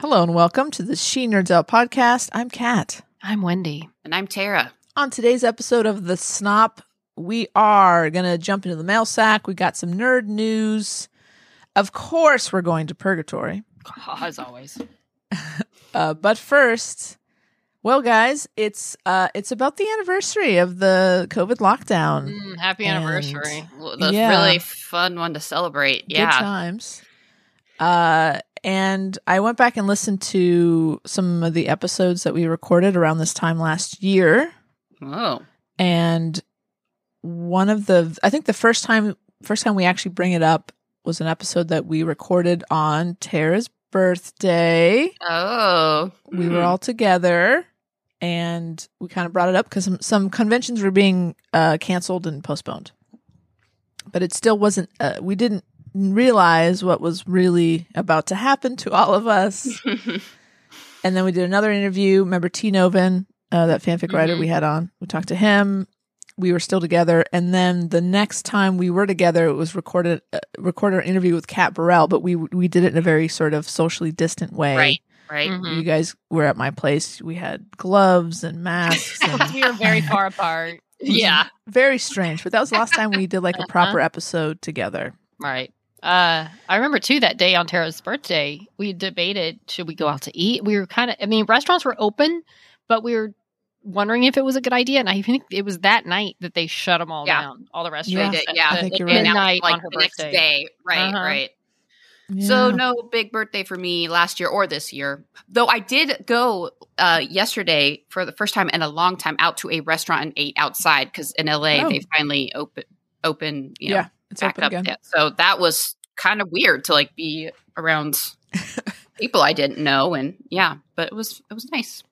Nerdy things. Hello and welcome to the She Nerds Out podcast. I'm Kat. I'm Wendy. And I'm Tara. On today's episode of The Snop, we are going to jump into the mail sack. We got some nerd news. Of course, we're going to Purgatory. As always. Uh, but first, well, guys, it's uh, it's about the anniversary of the COVID lockdown. Mm, happy And- anniversary. Well, That's Yeah. really fun one to celebrate. Good Yeah. times. Uh, and I went back and listened to some of the episodes that we recorded around this time last year. Oh. and one of the i think the first time first time we actually bring it up was an episode that we recorded on tara's birthday Oh. we were all together and we kind of brought it up because some, some conventions were being uh, canceled and postponed but it still wasn't uh, we didn't realize what was really about to happen to all of us and then we did another interview. Remember T. Novin, uh, that fanfic writer Mhm. we had on? We talked to him. We were still together, and then the next time we were together, it was recorded uh, recorded an interview with Kat Burrell, but we we did it in a very sort of socially distant way. Right. Right. Mhm. You guys were at my place. We had gloves and masks. And we were very far apart. Yeah. very strange, but that was the last time we did like a Uh-huh. proper episode together. Right. Uh, I remember too that day on Tara's birthday, we debated should we go out to eat. We were kind of, I mean, restaurants were open, but we were wondering if it was a good idea. And I think it was that night that they shut them all Yeah. down, all the restaurants. did, at yeah. I the- think you're right. midnight like on her the next birthday. day. Right. Uh-huh. Right. So no big birthday for me last year or this year. Though I did go uh, yesterday for the first time in a long time out to a restaurant and ate outside because in LA Oh. they finally open open you know yeah, it's back open up. again. Yeah. So that was kind of weird to like be around people I didn't know and yeah, but it was it was nice.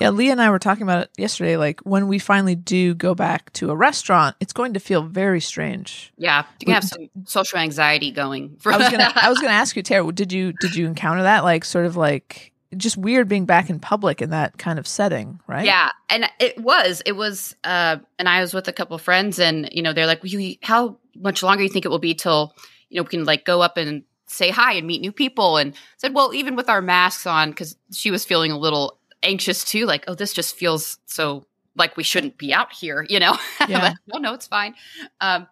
Yeah, Leah and I were talking about it yesterday. Like when we finally do go back to a restaurant, it's going to feel very strange. Yeah, you can have some social anxiety going. For I was gonna, I was gonna ask you, Tara, did you did you encounter that? Like, sort of like just weird being back in public in that kind of setting, right? Yeah, and it was, it was, uh, and I was with a couple friends, and you know, they're like, you, "How much longer do you think it will be till you know we can like go up and say hi and meet new people?" And said, "Well, even with our masks on, because she was feeling a little anxious too, like, oh, this just feels so like we shouldn't be out here, you know?" Yeah. no, no, it's fine. Um,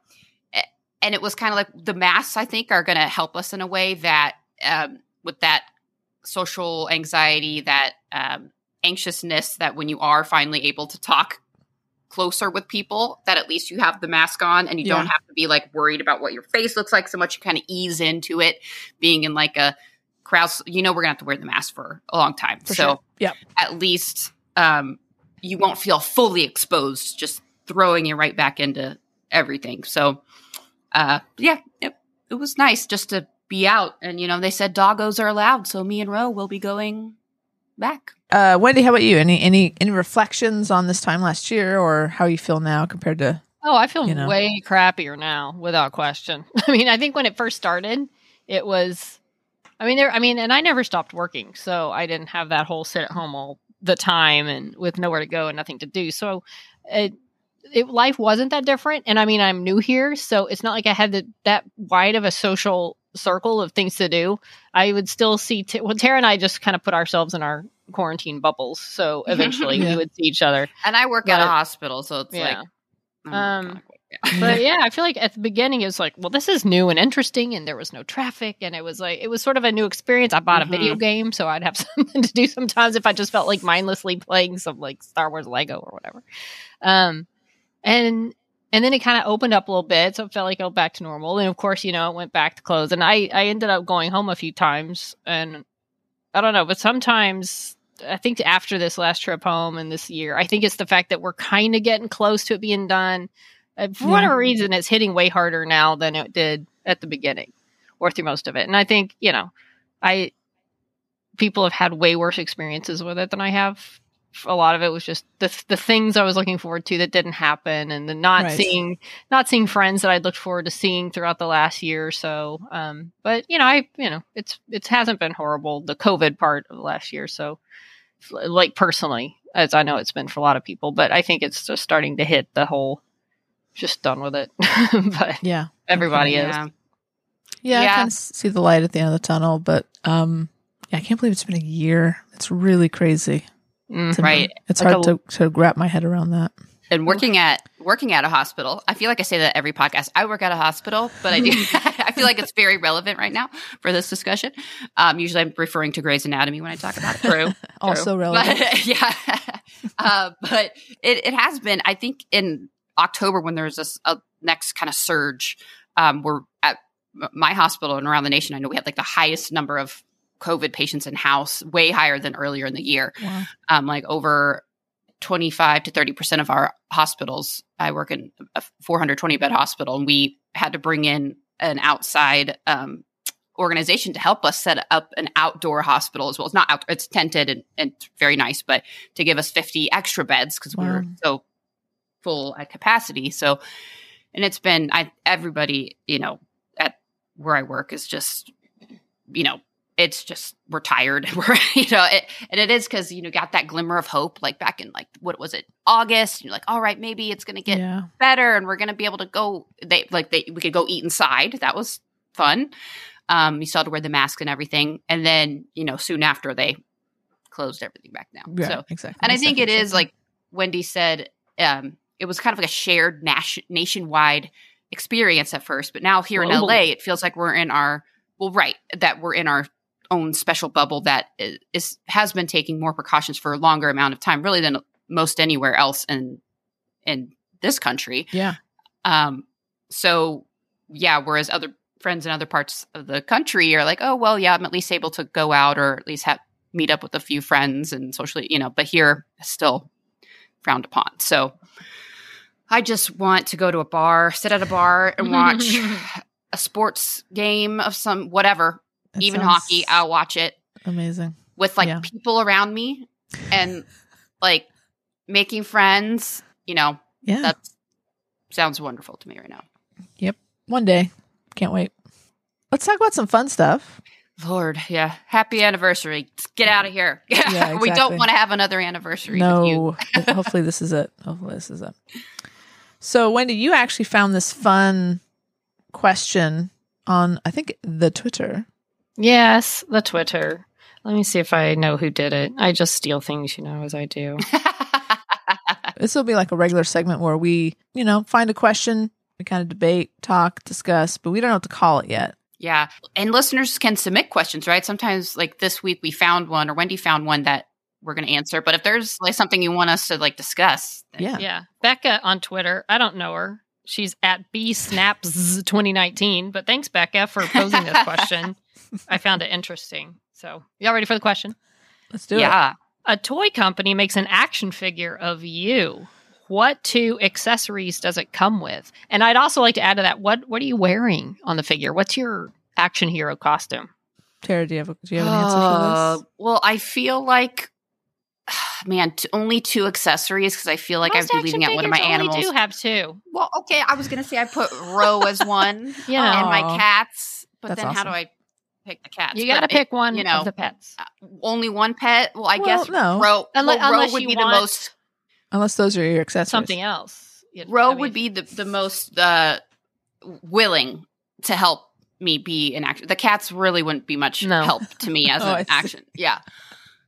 and it was kind of like the masks, I think, are going to help us in a way that um, with that social anxiety, that um, anxiousness, that when you are finally able to talk closer with people, that at least you have the mask on and you Yeah. don't have to be like worried about what your face looks like so much. You kind of ease into it, being in like a crowd. You know, we're gonna have to wear the mask for a long time, For so sure. Yep. at least um, you won't feel fully exposed, just throwing you right back into everything. So, uh, yeah, it, it was nice just to be out. And, you know, they said doggos are allowed. So me and Ro will be going back. Uh, Wendy, how about you? Any any any reflections on this time last year, or how you feel now compared to? Oh, I feel You know. way crappier now, without question. I mean, I think when it first started, it was. I mean, there. I mean, and I never stopped working, so I didn't have that whole sit at home all the time and with nowhere to go and nothing to do. So, it, it life wasn't that different. And I mean, I'm new here, so it's not like I had the, that wide of a social circle of things to do. I would still see. T- well, Tara and I just kind of put ourselves in our quarantine bubbles, so eventually Yeah. we would see each other. And I work at a hospital. So it's Yeah. like, I'm Um, yeah. but yeah, I feel like at the beginning it was like, well, this is new and interesting, and there was no traffic, and it was like it was sort of a new experience. I bought a video game, so I'd have something to do sometimes if I just felt like mindlessly playing some like Star Wars Lego or whatever. Um, and and then it kind of opened up a little bit, so it felt like it went back to normal. And of course, you know, it went back to close, and I I ended up going home a few times, and I don't know, but sometimes. I think after this last trip home and this year, I think it's the fact that we're kind of getting close to it being done. Uh, for whatever reason, it's hitting way harder now than it did at the beginning or through most of it. And I think, you know, I people have had way worse experiences with it than I have. A lot of it was just the the things I was looking forward to that didn't happen, and the not Right. seeing not seeing friends that I'd looked forward to seeing throughout the last year or so. Um, but you know, I you know, it's it hasn't been horrible the COVID part of the last year. So, like personally, as I know it's been for a lot of people, but I think it's just starting to hit the whole just done with it. but Yeah. everybody is. Yeah. Yeah, I Yeah. kind of see the light at the end of the tunnel, but um, yeah, I can't believe it's been a year. It's really crazy. Mm. me. Right. It's Like hard a- to, to wrap my head around that. and working at working at a hospital i feel like i say that every podcast i work at a hospital but i do i feel like it's very relevant right now for this discussion um, usually i'm referring to Grey's anatomy when i talk about it True. Also True. relevant. But, yeah uh, but it, it has been i think in october when there was this uh, next kind of surge um, we're at my hospital and around the nation i know we had like the highest number of covid patients in house way higher than earlier in the year Wow. um, like over 25 to 30% of our hospitals. I work in a 420 bed hospital, and we had to bring in an outside um, organization to help us set up an outdoor hospital as well. It's not out, it's tented and, and very nice, but to give us 50 extra beds because we were Wow. so full at capacity. So, and it's been, I, everybody, you know, at where I work is just, you know, it's just we're tired. We're you know, it, and it is because you know got that glimmer of hope like back in like what was it August? And you're like, all right, maybe it's gonna get yeah. better, and we're gonna be able to go. They like they we could go eat inside. That was fun. Um, you still had to wear the mask and everything, and then you know soon after they closed everything back down. Yeah, So exactly. and I think it second like Wendy said, um, it was kind of like a shared nation- nationwide experience at first, but now here in LA, it feels like we're in our well, right, that we're in our own special bubble that is, has been taking more precautions for a longer amount of time, really than most anywhere else in in this country. yeah. Um, so yeah, whereas other friends in other parts of the country are like, oh well, yeah, I'm at least able to go out or at least have meet up with a few friends and socially, you know. But here, still frowned upon. So I just want to go to a bar, sit at a bar, and watch a sports game of some whatever, That even hockey. I'll watch it amazing. with like Yeah. people around me and like making friends. You know, Yeah. that sounds wonderful to me right now. Yep. One day. Can't wait. Let's talk about some fun stuff. Lord, yeah. Happy anniversary. Get out of here. Yeah, we don't want to have another anniversary with you. No. hopefully this is it. Hopefully this is it. So Wendy, you actually found this fun question on I think the Twitter. Yes, the Twitter. Let me see if I know who did it. I just steal things, you know, as I do. This will be like a regular segment where we, you know, find a question, we kind of debate, talk, discuss, but we don't know what to call it yet. yeah. And listeners can submit questions, right? Sometimes like this week we found one or Wendy found one that we're going to answer. But if there's like something you want us to like discuss, then- Yeah. Yeah. Becca on Twitter. I don't know her. She's at bsnaps2019. But thanks, Becca, for posing this question. I found it interesting. So, y'all ready for the question? Let's do it. yeah. A toy company makes an action figure of you. What two accessories does it come with? And I'd also like to add to that what what are you wearing on the figure? What's your action hero costume? Tara, do you have a, do you have an answer Uh, for this? Well, I feel like, man, t- only two accessories because I feel like Most I'd be leaving out one of my figures only animals. do have two. Well, okay, I was gonna say I put Row as one yeah, know, and my cats, but That's then how do I pick the cats? you got to it- pick one you know, of the pets. uh, only one pet. Well, I Well, guess no. Row. Unle- well, Row unless would you be want the most. Unless those are your accessories. Something else. You- Row I mean, would be the the most uh, willing to help me be an action. The cats really wouldn't be much No. help to me as Oh, an action. Yeah,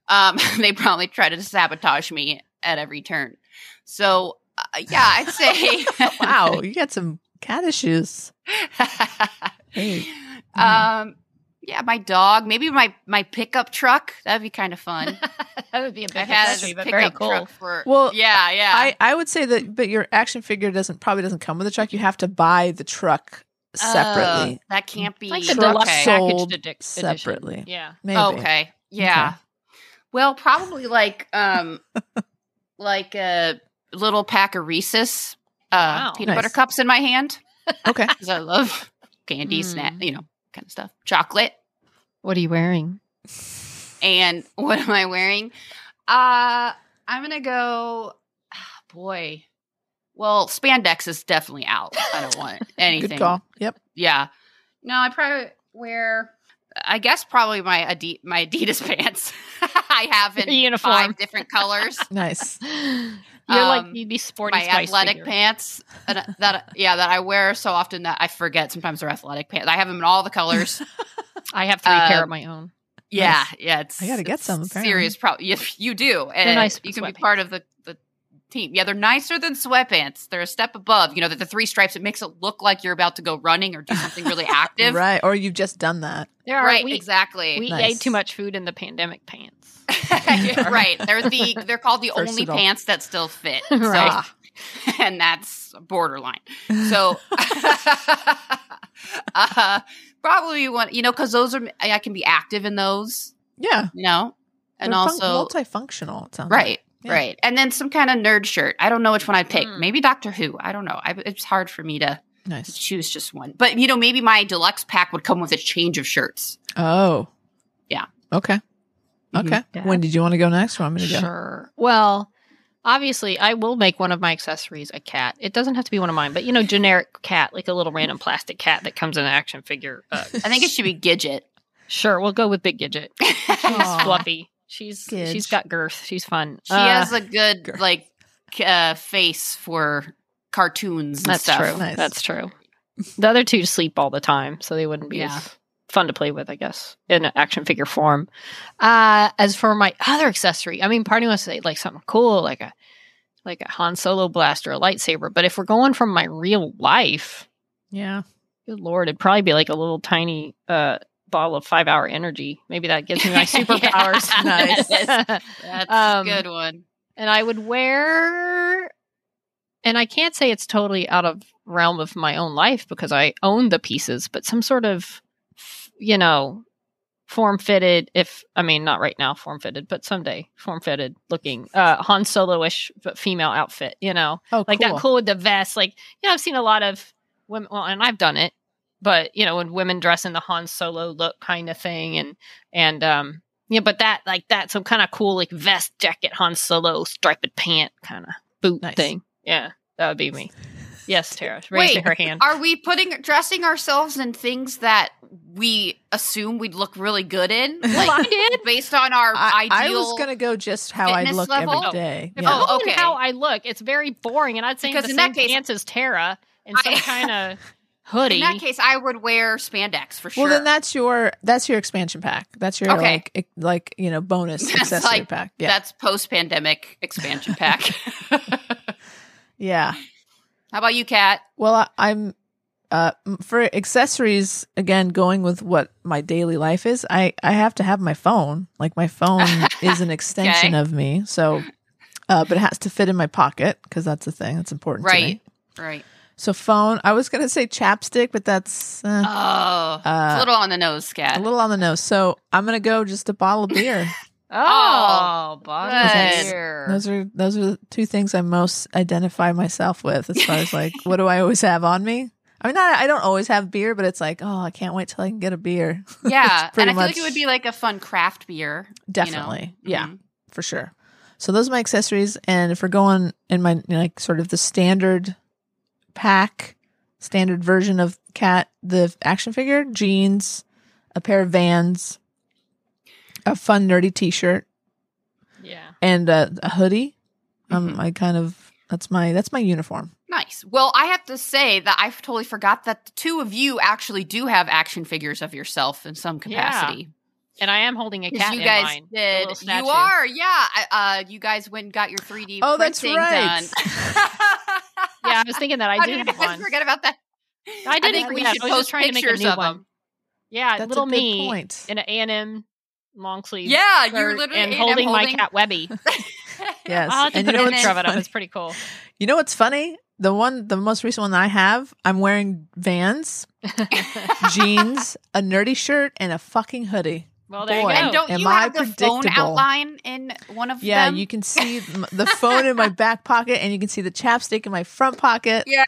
um, they probably try to sabotage me at every turn. So uh, yeah, I'd say wow, you got some cat issues. Hey. um, yeah, my dog, maybe my my pickup truck. That'd be kind of fun. that would be a big I've had accessory, a but pickup very cool. truck for Well, yeah, yeah. I, I would say that, but your action figure doesn't probably doesn't come with a truck. You have to buy the truck separately. Uh, that can't be Like the deluxe okay. sold packaged edi- separately. Yeah. Maybe. Okay. Yeah. Well, probably like um like a little pack of Reese's uh Wow. peanut Nice. butter cups in my hand Okay. because I love candy, Mm. snack, you know, kind of stuff. Chocolate. What are you wearing? And what am I wearing? Uh I'm gonna go. ah, boy, well, spandex is definitely out. I don't want anything. Good call. Yep. Yeah. No, I probably wear. I guess probably my Adi- my Adidas pants. I have in Uniform. five different colors. Nice. You're like Um, you'd be sporty my Spice athletic figure. pants that, that yeah that I wear so often that I forget sometimes they're athletic pants. I have them in all the colors. I have three pair Um, of my own. yeah, yeah. It's I gotta get it's some, apparently. Serious problem. You, you do, and nice you can be sweatpants. part of the the team. Yeah, they're nicer than sweatpants. They're a step above. You know, the, the three stripes. It makes it look like you're about to go running or do something really active. Right. Or you've just done that. There are, Right, we, exactly. we Nice. ate too much food in the pandemic pants. Right. They're the they're called the only pants that still fit. So- Right. and that's borderline. So uh, probably one, you know, because those are I can be active in those, Yeah. you know, and They're fun- also multifunctional. It sounds like. Right, Yeah. right, and then some kind of nerd shirt. I don't know which one I'd pick. Mm. Maybe Doctor Who. I don't know. I, it's hard for me to Nice. choose just one. But you know, maybe my deluxe pack would come with a change of shirts. Oh. Yeah. Okay. Mhm. Okay. Yeah. When did you want to go next? Or want me to go? Sure. Well, obviously, I will make one of my accessories a cat. It doesn't have to be one of mine, but you know, generic cat, like a little random plastic cat that comes in an action figure. Uh, I think it should be Gidget. sure, we'll go with Big Gidget. She's fluffy. She's Gidge. she's got girth. She's fun. She Uh, has a good girl. like uh, face for cartoons and That's stuff. true. Nice. That's true. The other two sleep all the time, so they wouldn't be Yeah. as fun to play with, I guess, in an action figure form. Uh, as for my other accessory, I mean, part of me wants to say like something cool, like a like a Han Solo blaster, or a lightsaber. But if we're going from my real life, Yeah. good lord, it'd probably be like a little tiny uh ball of five hour energy. Maybe that gives me my superpowers. Nice. That's Um, a good one. and I would wear and I can't say it's totally out of realm of my own life because I own the pieces, but some sort of you know form fitted if I mean not right now form fitted, but someday form fitted looking uh Han Solo ish but female outfit, you know. Oh, Like cool. that cool with the vest. Like, you know, I've seen a lot of women well, and I've done it, but you know, when women dress in the Han Solo look kind of thing and and um yeah, but that like that some kind of cool like vest jacket Han Solo striped pant kind of boot Nice. thing. Yeah, that would be me. Yes, Tara, raising Wait, her hand. Are we putting dressing ourselves in things that we assume we'd look really good in? Well, I did. based on our I, I was going to go just how I look level? every day. If Yeah. Oh, okay. how I look, it's very boring, and I'd say Because the in same that case- pants as Tara and some kind of hoodie. in that case, I would wear spandex for sure. Well, then that's your that's your expansion pack. That's your Okay. like like you know bonus That's accessory like- pack. Yeah, That's post pandemic expansion pack. yeah. How about you, Kat? Well, I, I'm uh for accessories again going with what my daily life is. I I have to have my phone. Like my phone is an extension Okay. of me. So, uh, but it has to fit in my pocket because that's the thing that's important to me. Right. Right. So phone. I was gonna say chapstick, but that's uh, Oh, it's Uh, a little on the nose, Kat. a little on the nose. So I'm gonna go just a bottle of beer. oh, bottle good. beer. Those are those are the two things I most identify myself with as far as like what do I always have on me? I mean, not, I don't always have beer, but it's like, oh, I can't wait till I can get a beer. yeah, and I feel like it would be like a fun craft beer. you know? Definitely, yeah, Mhm. for sure. So those are my accessories, and if we're going in my you know, like sort of the standard pack, standard version of cat, the action figure, jeans, a pair of Vans, a fun nerdy T-shirt, yeah. and a, a hoodie. Um, Mhm. I kind of that's my that's my uniform. Nice. Well, I have to say that I totally forgot that the two of you actually do have action figures of yourself in some Yeah. Capacity. And I am holding a cat you in guys mine. did. little. You are, yeah. Uh, you guys went and got your 3D Oh, that's printing right. done. Yeah, I was thinking that I How do did have you guys one. forget about that? I did think we forget. should I was post trying to make a pictures new of one. them. Yeah, That's little a me point. in an A and M long sleeve. Yeah, you were shirt literally and A&M holding, my cat Webby. Yes, I'll have to and put you know a what's picture of it up. It's pretty cool. You know what's funny? The one, the most recent one that I have, I'm wearing Vans, jeans, a nerdy shirt, and a fucking hoodie. Well, there Boy. you go. And don't Am you I have the phone outline in one of Yeah, them? Yeah, you can see the phone in my back pocket, and you can see the chapstick in my front pocket. Yeah.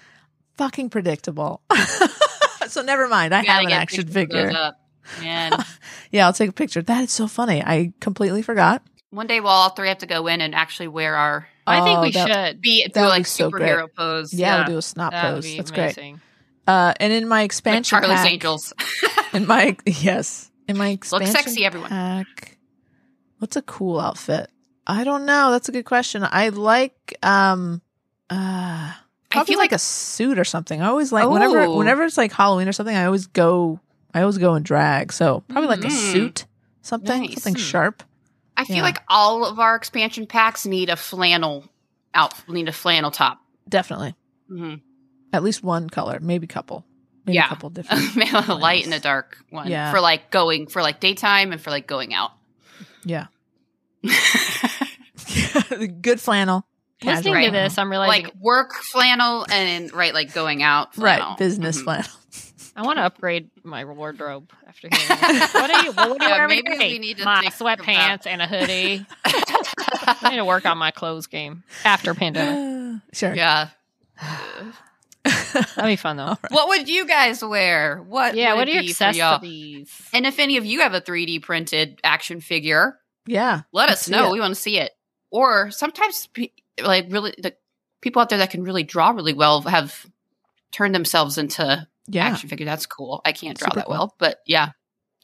fucking predictable. so never mind. I gotta have an action pictures of those figure. up. Man, Yeah, I'll take a picture. That is so funny. I completely forgot. One day we'll all three have to go in and actually wear our I think Oh, we that- should. be That do like be so great. superhero pose. Yeah, Yeah, we'll do a snot That would pose. be That's great. Uh, and in my like expansion Charlie's pack, Angels. in my yes, in my expansion sexy, everyone. pack, what's a cool outfit? I don't know. That's a good question. I like um uh probably feel like, like- a suit or something. I always like whenever Oh. whenever it's like Halloween or something. I always go. I always go in drag. So probably like a Mm. suit, something Nice. something Hmm. sharp. I feel Yeah. like all of our expansion packs need a flannel out. Need a flannel top. Definitely, Mm-hmm. at least one color, maybe couple, maybe Yeah. a couple different. a light and a dark one Yeah. for like going for like daytime and for like going out. Yeah, good flannel. Listening casual to this, I'm realizing like work flannel and right like going out flannel. right business Mhm. flannel. I want to upgrade my wardrobe after hearing this. What are you? What do you Yeah, wear maybe day? we need to my sweatpants and a hoodie. I need to work on my clothes game after pandemic. sure. yeah. That'd be fun though. What would you guys wear? What Yeah, would what it are your be for y'all? accessories? And if any of you have a 3D printed action figure, Yeah. let Let's know. it. We want to see it. Or sometimes, like really, the people out there that can really draw really well have turned themselves into Yeah. action figure. That's cool. I can't draw Super that cool. well, but yeah,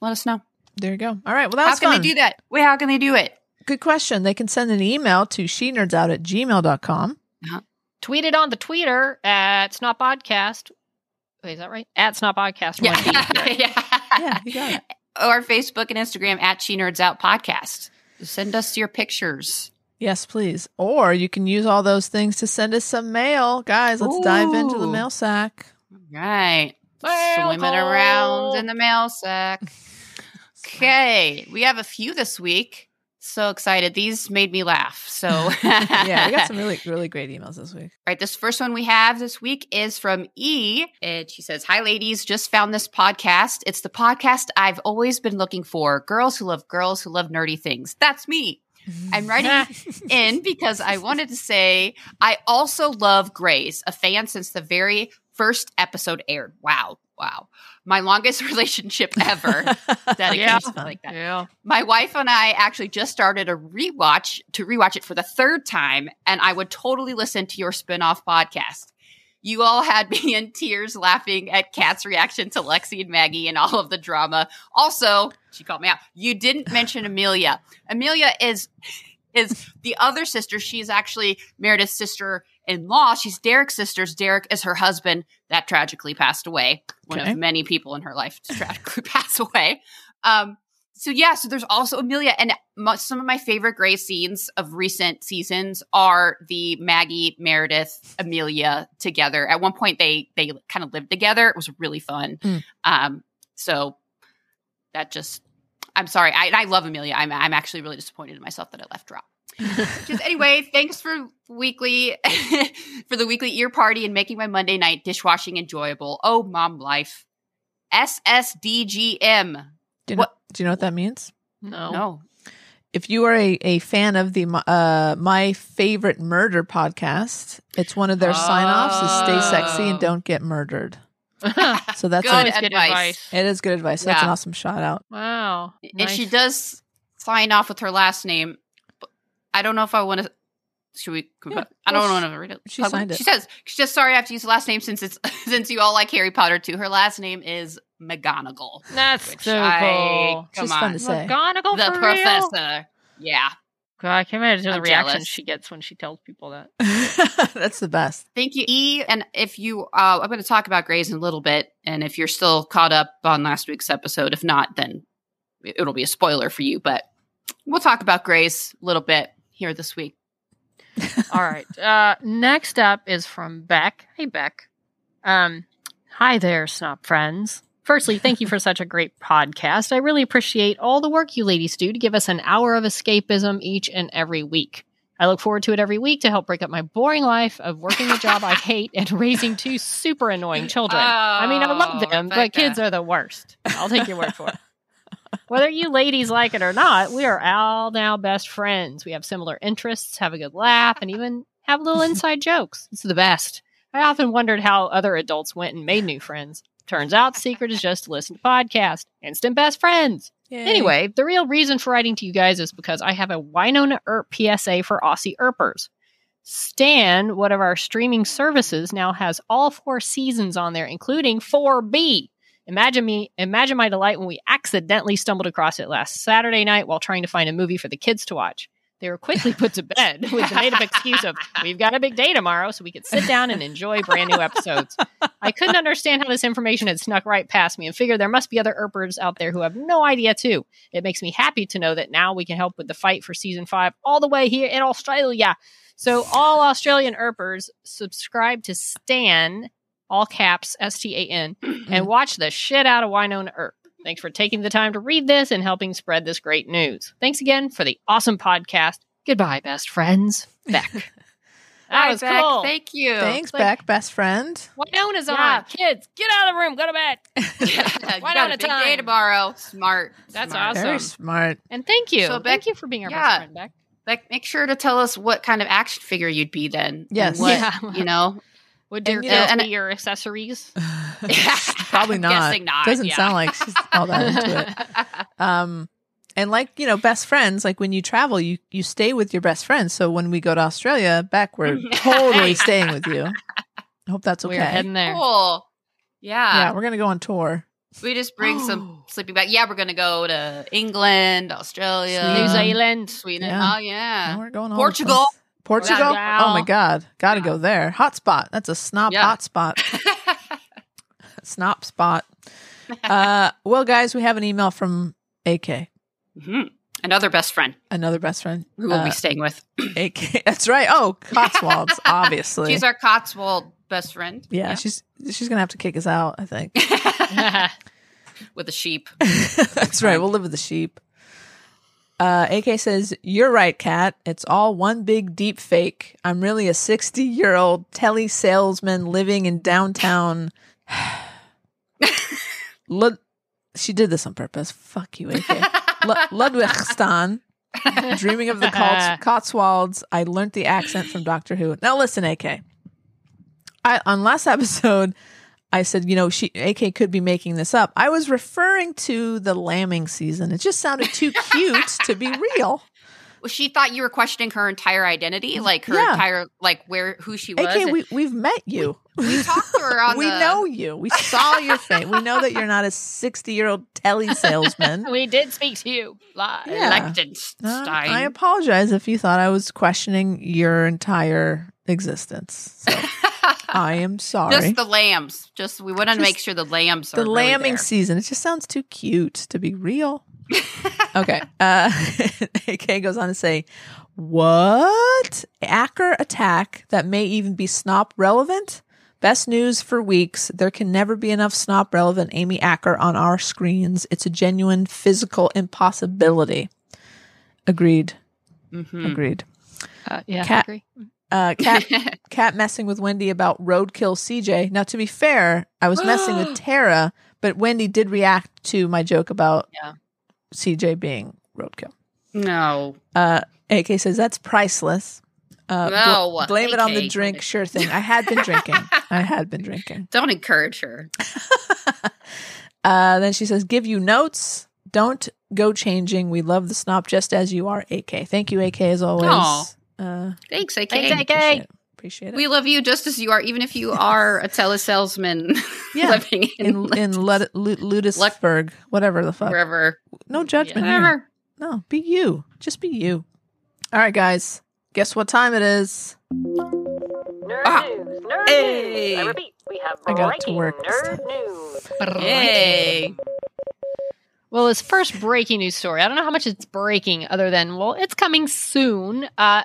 let us know. There you go. All right. Well, that How can fun. they do that? Wait, how can they do it? Good question. They can send an email to she nerds out at gmail.com. Tweet it on the Twitter at Snop Podcast. Wait, is that right? At Snop Podcast. Yeah, yeah. Yeah, you got it. Or Facebook and Instagram at She Nerds Out Podcast. Send us your pictures. Yes, please. Or you can use all those things to send us some mail. Guys, let's dive into the mail sack. Right. Mail Swimming call. around in the mail sack. Okay. We have a few this week. So excited. These made me laugh. So, yeah, we got some really, really great emails this week. All right, this first one we have this week is from E. And she says, Hi, ladies. Just found this podcast. It's the podcast I've always been looking for. Girls who love girls who love nerdy things. That's me. I'm writing in because I wanted to say I also love Grace, a fan since the very first episode aired. Wow. Wow. My longest relationship ever. Dedication Yeah. like that. Yeah. My wife and I actually just started a rewatch to rewatch it for the third time, and I would totally listen to your spin-off podcast. You all had me in tears laughing at Kat's reaction to Lexie and Maggie and all of the drama. Also, she called me out. You didn't mention Amelia. Amelia is is the other sister. She's actually Meredith's sister in law. She's Derek's sister's. Derek is her husband that tragically passed away. One Okay. of many people in her life to tragically pass away. Um, so yeah, so there's also Amelia, and mo- some of my favorite Grey scenes of recent seasons are the Maggie, Meredith, Amelia together. At one point, they they kind of lived together. It was really fun. Mm. Um, so that just, I'm sorry, I, I love Amelia. I'm I'm actually really disappointed in myself that I left drop. Just anyway, thanks for weekly for the weekly ear party and making my Monday night dishwashing enjoyable. Oh, mom life. SSDGM. Do you, know, What- do you know what that means? No. No. If you are a, a fan of the uh, My Favorite Murder podcast, it's one of their sign offs is stay sexy and Oh. don't get murdered. So that's Good a, Always good advice. advice. it is good advice. That's an awesome shout out. Wow. And she does sign off with her last name. But I don't know if I want to. Should we? Yeah, I don't well, want to read it. she Plug signed it. it. She says she's just sorry I have to use the last name since it's since you all like Harry Potter too. Her last name is McGonagall, That's which so I- Come Just on, fun to say. McGonagall the for real? professor. Yeah, God, I can't imagine the I'm reaction jealous. she gets when she tells people that. that's the best. Thank you, E. And if you, uh, I'm going to talk about Grays in a little bit. And if you're still caught up on last week's episode, if not, then it'll be a spoiler for you. But we'll talk about Grays a little bit here this week. All right. Uh, next up is from Beck. Hey, Beck. Um, hi there, Snop friends. Firstly, thank you for such a great podcast. I really appreciate all the work you ladies do to give us an hour of escapism each and every week. I look forward to it every week to help break up my boring life of working a job I hate and raising two super annoying children. I mean, I love Oh, them, but kids are the worst. I'll take your word for it. Whether you ladies like it or not, we are all now best friends. We have similar interests, have a good laugh, and even have little inside jokes. It's the best. I often wondered how other adults went and made new friends. Turns out the secret is just to listen to podcasts. Instant best friends. Anyway, the real reason for writing to you guys is because I have a Wynonna Earp PSA for Aussie Earpers. Stan, one of our streaming services, now has all four seasons on there, including 4B. Imagine me, imagine my delight when we accidentally stumbled across it last Saturday night while trying to find a movie for the kids to watch. They were quickly put to bed with the made up excuse of, we've got a big day tomorrow, so we could sit down and enjoy brand new episodes. I couldn't understand how this information had snuck right past me and figured there must be other Earpers out there who have no idea too. It makes me happy to know that now we can help with the fight for season five all the way here in Australia. So, all Australian Earpers subscribe to Stan, all caps, S T A N, and watch the shit out of Wynonna Earp. Thanks for taking the time to read this and helping spread this great news. Thanks again for the awesome podcast. Goodbye, best friends. Beck. That Hi, was Beck. cool. Thank you. Thanks, like- Beck, best friend. Wynonna's Yeah. on. Kids, get out of the room. Go to bed. you One got a a big time. day tomorrow. Smart. That's Smart. awesome. Very smart. And thank you. So, Beck- thank you for being our yeah. best friend, Beck. Beck, make sure to tell us what kind of action figure you'd be then. Yes. What, Yeah. You know. Would your And, you kids know- be your accessories? Probably I'm not. guessing not, Doesn't yeah. sound like she's all that into it. Um, and like you know, best friends. Like when you travel, you you stay with your best friends. So when we go to Australia, Beck, we're totally staying with you. I hope that's okay. We're heading there. Cool. Yeah. yeah, we're gonna go on tour. We just bring some sleeping bag. Yeah, we're gonna go to England, Australia, New Zealand. Sweden. Yeah. Oh yeah. And we're going all over the Portugal. Portugal. Oh my God, got to Yeah. go there. Hot spot. That's a snob Yeah. hot spot. Snop spot. Uh, well, guys, we have an email from AK, Mhm. Another best friend another best friend. who we'll Uh, be staying with. AK. That's right. Oh, Cotswolds, obviously. She's our Cotswold best friend. yeah, she's she's gonna have to kick us out. I think. with the sheep. That's right. We'll live with the sheep. Uh, AK says, You're right, Kat. It's all one big deep fake. I'm really a 60 year old tele salesman living in downtown. Lud- she did this on purpose. Fuck you, AK. Lu- Ludwigstan. Dreaming of the Cots- Cotswolds. I learned the accent from Doctor Who. Now listen, AK. I, on last episode, I said, you know, she AK could be making this up. I was referring to the lambing season. It just sounded too cute to be real. Well, she thought you were questioning her entire identity, like her Yeah. entire, like where who she was. AK, and we we've met you. we talked to her on we the. know you. We saw your face. We know that you're not a 60 year old telly salesman. we did speak to you live. Yeah. Liechtenstein. Uh, I apologize if you thought I was questioning your entire existence. So I am sorry. Just the lambs. Just we want to make sure the lambs are the really lambing there. season. It just sounds too cute to be real. okay. Uh, AK goes on to say, What? Acker attack that may even be snop relevant? Best news for weeks. There can never be enough snop relevant Amy Acker on our screens. It's a genuine physical impossibility. Agreed. Mhm. Agreed. Uh, yeah, Cat- I agree. Uh, cat, cat messing with Wendy about roadkill CJ. Now, to be fair, I was messing with Tara, but Wendy did react to my joke about Yeah. CJ being roadkill. no. Uh, AK says that's priceless. Uh, bl- No, blame it on the drink. Sure thing. I had been drinking. I had been drinking. Don't encourage her. Uh, then she says, "Give you notes. Don't go changing. We love the snop just as you are, AK. Thank you, AK, as always. Aw. Uh, Thanks, AK. Thanks, AK. appreciate it. Appreciate it. We love you just as you are, even if you are a telesalesman Yeah. living in, in in Lud- Lu- Ludisburg, whatever the fuck. wherever. No judgment here. Wherever. No, be you. Just be you. All right, guys. Guess what time it is? Nerd Ah. news. Nerd Hey. news. I repeat, we have I got to work this nerd time. news. Yay. Well, this first breaking news story, I don't know how much it's breaking other than, well, it's coming soon. Uh,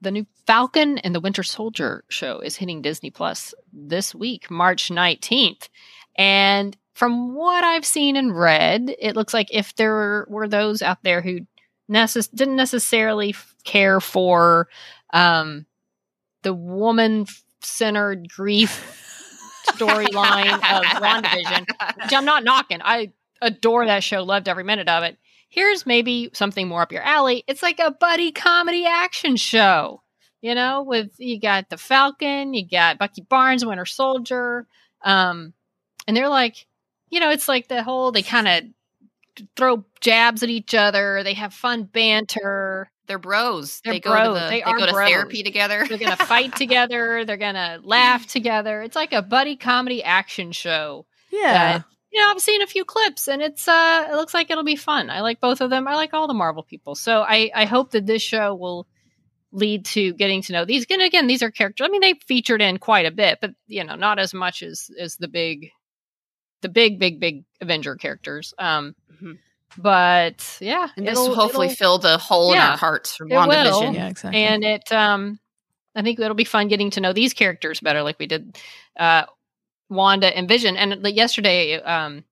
the new Falcon and the Winter Soldier show is hitting Disney Plus this week, March 19th. And from what I've seen and read, it looks like if there were those out there who necess- didn't necessarily care for um, the woman centered grief storyline of WandaVision, which I'm not knocking. I adore that show, loved every minute of it. Here's maybe something more up your alley. It's like a buddy comedy action show, you know, with you got the Falcon, you got Bucky Barnes, Winter Soldier, um, and they're like, you know, it's like the whole they kind of throw jabs at each other. They have fun banter. They're bros. They're they go bros. to the, They they, are go to bros. therapy together. They're gonna fight together. They're gonna laugh together. It's like a buddy comedy action show. Yeah. That, you know, I've seen a few clips and it's uh it looks like it'll be fun. I like both of them. I like all the Marvel people. So I I hope that this show will lead to getting to know these. And again, these are characters. I mean, they featured in quite a bit, but you know, not as much as as the big the big big big Avenger characters. Um Mhm. but yeah, and this it'll- hopefully fill the hole in our hearts from it will. WandaVision. yeah, exactly. and it um i think it'll be fun getting to know these characters better like we did uh wanda and vision and like yesterday um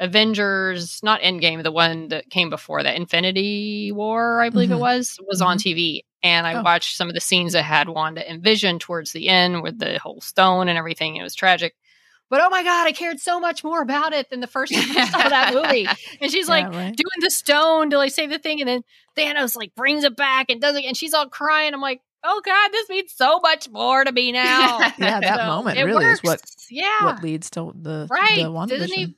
avengers not endgame the one that came before that infinity war i believe Mhm. it was was on tv and i Oh. watched some of the scenes that had wanda and vision towards the end with the whole stone and everything it was tragic but oh my god i cared so much more about it than the first time i saw that movie and she's like right? doing the stone to like save the thing, and then Thanos like brings it back and does it, and she's all crying. I'm like, oh god, this means so much more to me now. Yeah, that So, moment it really is what- yeah, what leads to the right. the Doesn't he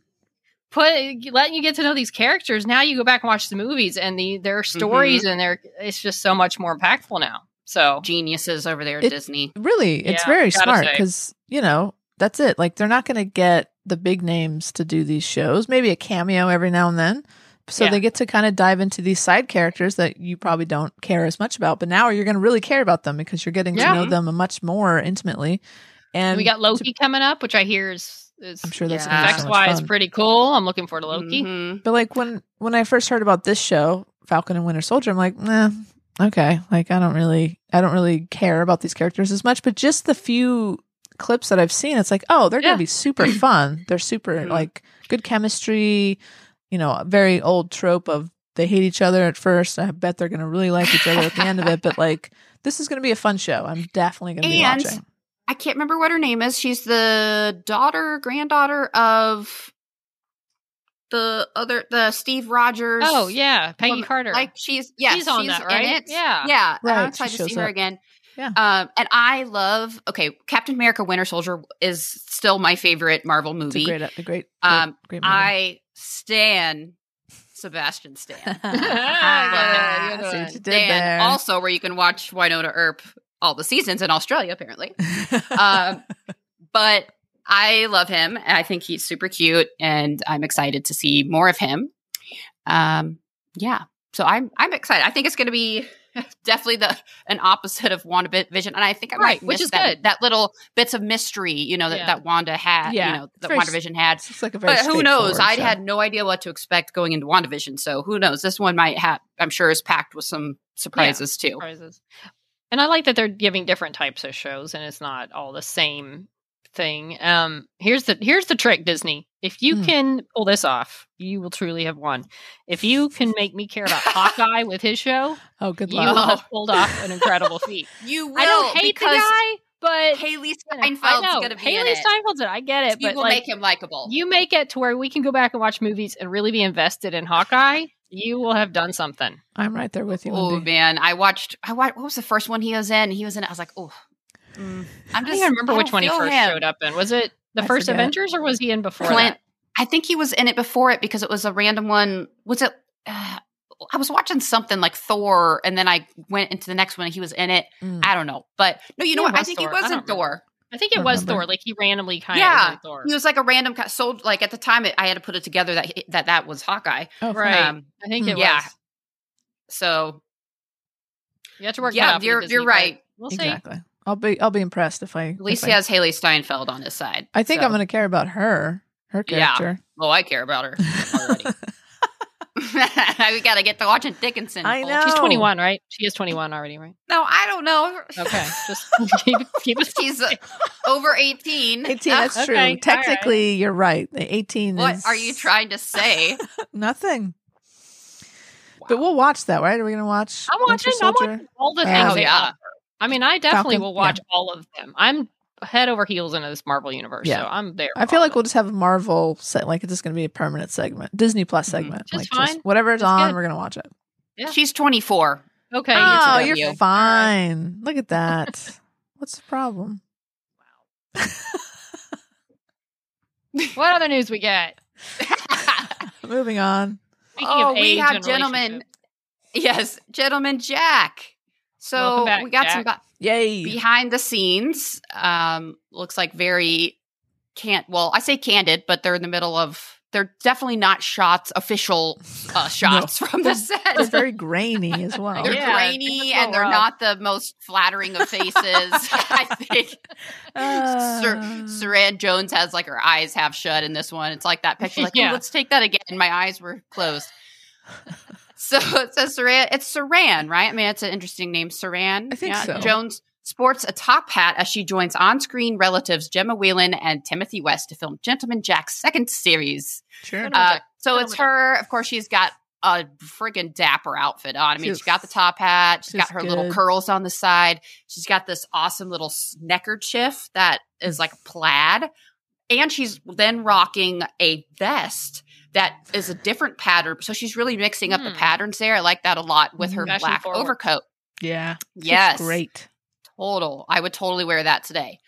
put letting you get to know these characters? Now you go back and watch the movies, and the their mm-hmm. stories, and their it's just so much more impactful now. So Geniuses over there at It- Disney. Really, it's Yeah, very smart because you know that's it. Like they're not going to get the big names to do these shows. Maybe a cameo every now and then. So Yeah. they get to kind of dive into these side characters that you probably don't care as much about, but now you're going to really care about them because you're getting Yeah. to know them much more intimately. And we got Loki coming up, which I hear is, is I'm sure that's Yeah. gonna effects so wise fun. pretty cool. I'm looking forward to Loki. Mhm. But like when when I first heard about this show, Falcon and Winter Soldier, I'm like, nah, okay. Like I don't really I don't really care about these characters as much. But just the few clips that I've seen, it's like, oh, they're Yeah. gonna be super fun. They're super Mhm. like good chemistry. You know, a very old trope of they hate each other at first. I bet they're gonna really like each other at the end of it. But like this is gonna be a fun show. I'm definitely gonna be watching. I can't remember what her name is. She's the daughter, granddaughter of the other, the Steve Rogers. Oh yeah, Peggy woman. Carter. Like she's yeah, She's on that, in right? it. Yeah. yeah. Right, I'm she excited to shows see her up. again. Yeah. Um, and I love. Okay, Captain America: Winter Soldier is still my favorite Marvel It's movie. a great, a great, great, Um, great movie. I stan Sebastian Stan. Ah, See you're what doing. you did Dan, there. also where you can watch Wynonna Earp all the seasons in Australia, apparently. um, but I love him. I think he's super cute, and I'm excited to see more of him. Um, yeah, so I'm I'm excited. I think it's going to be definitely the an opposite of WandaVision, and I think I Right, might which is that, good. that little bits of mystery, you know, that, Yeah. that Wanda had, Yeah, you know, that very WandaVision had. It's like a very But who knows? I had no idea what to expect going into WandaVision, so who knows? This one might have, I'm sure, is packed with some surprises too. surprises. And I like that they're giving different types of shows and it's not all the same thing. Um here's the here's the trick, Disney. If you Hmm. can pull this off, you will truly have won. If you can make me care about Hawkeye with his show, Oh, good You will have pulled off an incredible feat. You will I don't hate the guy, but Hailee I Steinfeld's know going to be Hailee in it. Steinfeld's it. I get it, you but will like make him likable. you make it to where we can go back and watch movies and really be invested in Hawkeye. You will have done something. I'm right there with you. Oh Wendy. man, I watched. I watched. What was the first one he was in? He was in. it. I was like, oh, mm, I'm I just. don't remember I which don't one he first him. showed up in. Was it the I first forget. Avengers or was he in before Clint. that? I think he was in it before it because it was a random one. Was it? Uh, I was watching something like Thor, and then I went into the next one. and He was in it. Mm. I don't know, but no, you know Yeah, what? I think Thor. he was in don't remember. Thor. I think it Don't was remember. Thor. Like he randomly kind Yeah, of in Thor. He was like a random ki- sold. Like at the time, it, I had to put it together that he- that that was Hawkeye. Oh, right. Um, I think it yeah. was. So You have to work. Yeah, that out for you're- you're but right. We'll see. Exactly. I'll be I'll be impressed if I at least he I, has Hailee Steinfeld on his side. I think So- I'm going to care about her, her Yeah. character. Well, I care about her already. we got to get to watching Dickinson. I know. She's 21, right? She is 21 already, right? No, I don't know. Okay, just keep, keep us. She's uh, over 18. 18, that's Okay, true. all right. Technically, you're right. The 18 what is are you trying to say? Nothing. But we'll watch that, right? Are we going to watch I'm Winter watching. I'm watching all the Oh, things they yeah. Offer. I mean, I definitely Falcon, will watch all of them. I'm head over heels into this Marvel universe, Yeah. so I'm there. I feel like we'll just have a Marvel set. Like it's just going to be a permanent segment, Disney Plus Mhm. segment. Just like fine. whatever is That's on, good. we're going to watch it. Yeah. She's 24. okay. oh, you're All fine. Look at that. What's the problem? What other news we get? Moving on. Speaking oh, of we have gentlemen. Yes, gentleman Jack. So back, we got Jack. some ba- Yay. behind the scenes. Um, looks like very can't. Well, I say candid, but they're in the middle of. They're definitely not shots, official uh, shots from the set. They're very grainy as well. They're Yeah, grainy and they're rough. not the most flattering of faces. I think Uh, Sir, Suranne Jones has like her eyes half shut in this one. It's like that picture. Like, Yeah. oh, let's take that again. My eyes were closed. So it says Suranne. It's Suranne, right? I mean, it's an interesting name, Suranne. I think so. Jones sports a top hat as she joins on-screen relatives Gemma Whelan and Timothy West to film Gentleman Jack's second series. sure. Uh, so it's her. Of course, she's got a friggin' dapper outfit on. I mean, She's- she's got the top hat. She's got she's her little curls on the side. She's got this awesome little neckerchief that is like plaid. And she's then rocking a vest that is a different pattern. So she's really mixing up the Hmm. patterns there. I like that a lot with her Fashion black forward. overcoat. yeah. She's Yes. great. Total. I would totally wear that today.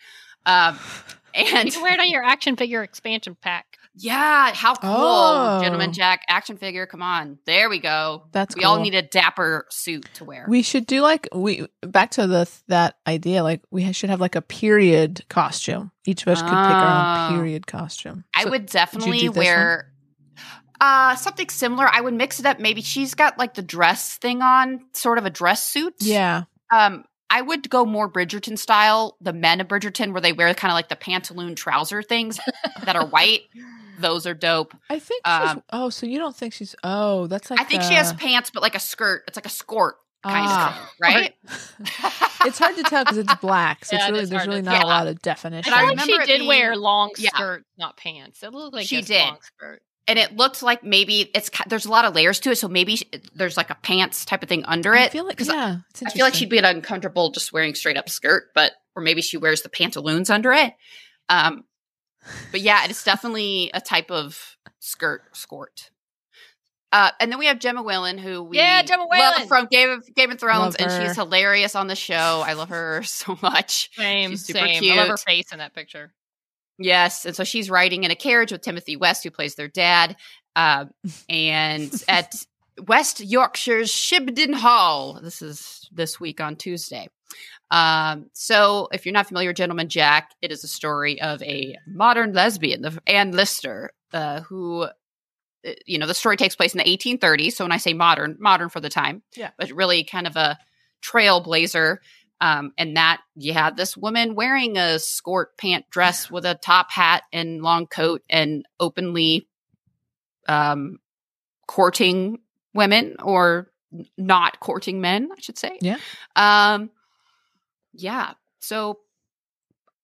Um, and You can wear it on your action figure expansion pack. yeah, how cool. Oh. Gentleman Jack action figure. Come on. There we go. That's we all need a dapper suit to wear. We should do like we back to the that idea. Like we should have like a period costume. Each of us could pick our Oh. own period costume. I So- would definitely do this wear uh something similar. I would mix it up. Maybe she's got like the dress thing on, sort of a dress suit. Yeah. Um, I would go more Bridgerton style, the men of Bridgerton, where they wear kind of like the pantaloon trouser things that are white. Those are dope. I think she's. Um, oh, so you don't think she's? Oh, that's like. I think she has pants, but like a skirt. It's like a skirt kind ah. of thing, right? it's hard to tell because it's black, so Yeah, it's really is there's really not tell. a lot of definition. And I I feel like she remember did being- wear long Yeah. skirt, not pants. It looked like She just did. long skirt. And it looked like maybe it's there's a lot of layers to it, so maybe there's like a pants type of thing under it. I feel like 'Cause yeah, it's I feel like she'd be uncomfortable just wearing straight up skirt, but or maybe she wears the pantaloons under it. Um, but yeah, it's definitely a type of skirt skort. Uh, and then we have Gemma Whelan, who we Yeah, Gemma love Whelan. from Game of Game of Thrones, and she's hilarious on the show. I love her so much. Same, She's super same. I love her face in that picture. Yes, and so she's riding in a carriage with Timothy West, who plays their dad, um, and at West Yorkshire's Shibden Hall. This is this week on Tuesday. Um, so, if you're not familiar with Gentleman Jack, it is a story of a modern lesbian, the, Anne Lister, uh, who, uh, you know, the story takes place in the 1830s. So, when I say modern, modern for the time, Yeah. but really kind of a trailblazer. Um, and that you had this woman wearing a skirt pant dress with a top hat and long coat and openly um, courting women or not courting men, I should say. Yeah. Um, yeah. So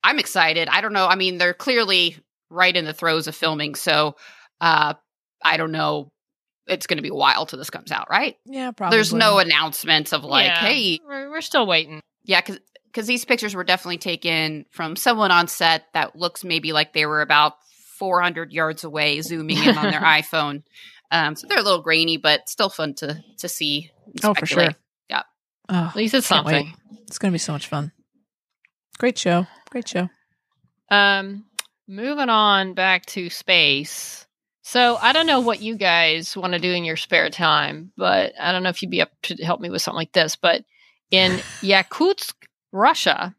I'm excited. I don't know. I mean, they're clearly right in the throes of filming. So uh, I don't know. It's going to be a while till this comes out, right? yeah, probably. There's no announcements of like, Yeah. hey, We're, we're still waiting. Yeah, because because these pictures were definitely taken from someone on set that looks maybe like they were about 400 yards away, zooming in on their iPhone. Um, so they're a little grainy, but still fun to to see. Oh, for sure. Yeah. Oh, At least it's Can't wait. something. it's gonna be so much fun. Great show. Great show. Um, moving on back to space. So I don't know what you guys want to do in your spare time, but I don't know if you'd be up to help me with something like this. But in Yakutsk, Russia,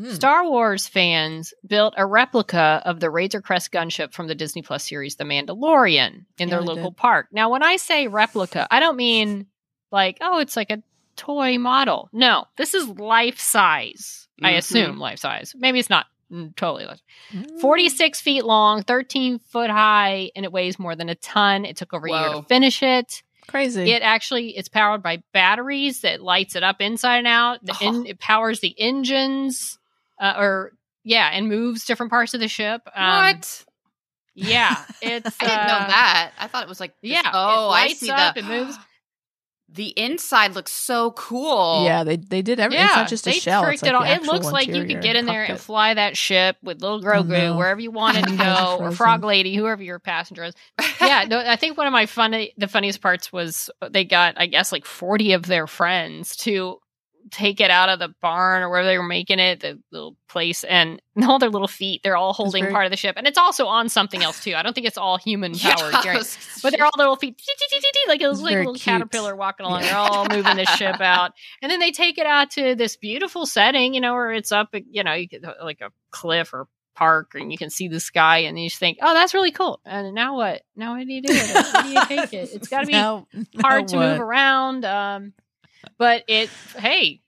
Mm. Star Wars fans built a replica of the Razor Crest gunship from the Disney Plus series The Mandalorian in Yeah, their local did. park. Now, when I say replica, I don't mean like, oh, it's like a toy model. No, this is life size. I Mhm. assume life size. Maybe it's not mm, totally life. Mm. 46 feet long, 13 foot high, and it weighs more than a ton. It took over a year to finish it. Crazy. It actually it's powered by batteries that lights it up inside and out. The Oh. in, it powers the engines, uh, or yeah, and moves different parts of the ship. Um, what? Yeah, it's. I didn't uh, know that. I thought it was like just- Yeah. Oh, it I see up, the It moves. The inside looks so cool. yeah, they they did everything. Yeah, it's not just a shell. like it all. It looks like you could get in there and fly that ship with little Grogu no. wherever you wanted to You guys are go, or. Frog Lady, whoever your passenger is. yeah, no, I think one of my funny, the funniest parts was they got, I guess, like forty of their friends to take it out of the barn or where they were making it, the little place, and all their little feet, they're all holding very- part of the ship. And it's also on something else too. I don't think it's all human powered. Carrying- But they're all little feet, like like a little cute. caterpillar walking along. Yeah. They're all moving the ship out, and then they take it out to this beautiful setting, you know, where it's up, you know, you could, like a cliff or park, and you can see the sky, and you just think, oh, that's really cool. And now what? Now what do you do with it? How do you take it? It's got to be Now- hard now to move around. Um, but it, hey,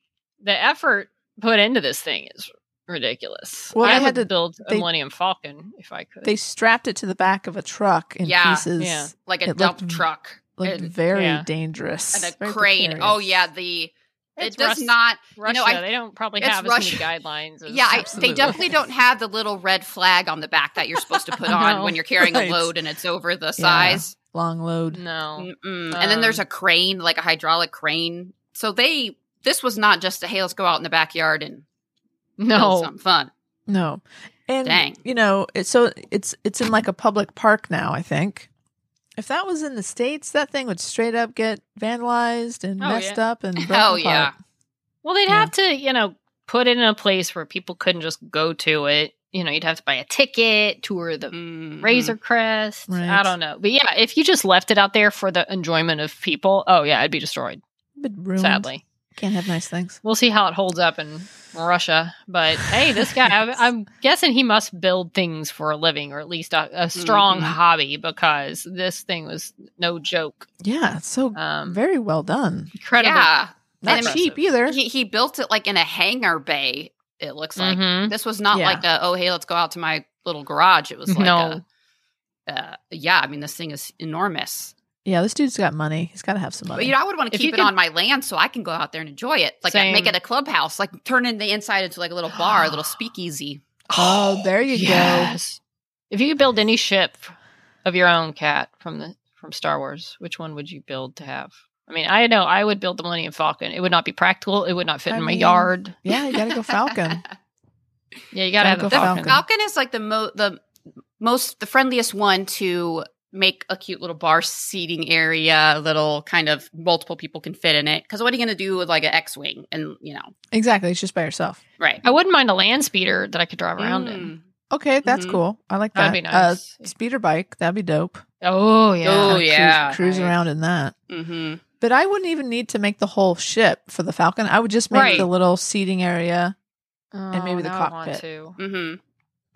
the effort put into this thing is ridiculous. Well, I they had would to- build a they- Millennium Falcon if I could. They strapped it to the back of a truck in Yeah, pieces. yeah. like a It dump looked- truck Looked And- very yeah. dangerous. and a very crane. precarious. Oh yeah, the It's it does Rus- not. Russia, know, I- they don't probably it's have as many guidelines. As, Yeah, I, they definitely don't have the little red flag on the back that you're supposed to put on No. when you're carrying Right. a load and it's over the size. Long load. no. Mm-mm. and then there's Um, a crane, like a hydraulic crane. So they this was not just a hey, let's go out in the backyard and No. something fun. No. And Dang. you know, it's so it's it's in like a public park now, I think. If that was in the States, that thing would straight up get vandalized and Oh, messed yeah. up and Hell broken yeah. apart. Well, they'd Yeah. have to, you know, put it in a place where people couldn't just go to it. You know, you'd have to buy a ticket, tour the Mhm. Razor Crest. I don't know. But yeah, if you just left it out there for the enjoyment of people, oh yeah, it'd be destroyed, But ruined. sadly. Can't have nice things. We'll see how it holds up in Russia. But hey, this guy, I'm, I'm guessing he must build things for a living or at least a, a strong Mhm. hobby because this thing was no joke. Yeah, so Um, very well done. incredible. Yeah. Not And cheap either. He he built it like in a hangar bay, it looks like. Mhm. This was not Yeah. like a oh hey, let's go out to my little garage. It was like No. a uh, yeah, I mean this thing is enormous. Yeah, this dude's got money. He's got to have some money. But you know, I would want to If keep it could- on my land so I can go out there and enjoy it. Like Same. make it a clubhouse, like turn in the inside into like a little bar, a little speakeasy. oh, there you Yes. If you could build any ship of your own, cat from the from Star Wars, which one would you build to have? I mean, I know I would build the Millennium Falcon. It would not be practical. It would not fit I in my mean, yard. Yeah, you got to go Falcon. Yeah, you gotta gotta have go The Falcon. Falcon. Falcon is like the mo the most the friendliest one to make a cute little bar seating area, little kind of multiple people can fit in it. Because what are you going to do with like an X wing? And you know, exactly. It's just by yourself. right? I wouldn't mind a land speeder that I could drive around in. Mm. Okay, that's Mhm. cool. I like that. That'd be Uh, nice. speeder bike. That'd be dope. Oh yeah. Oh, Cruise- yeah. Cruise, Right. around in that. hmm But I wouldn't even need to make the whole ship for the Falcon. I would just make Right. the little seating area. and maybe the Oh, now I want cockpit. to.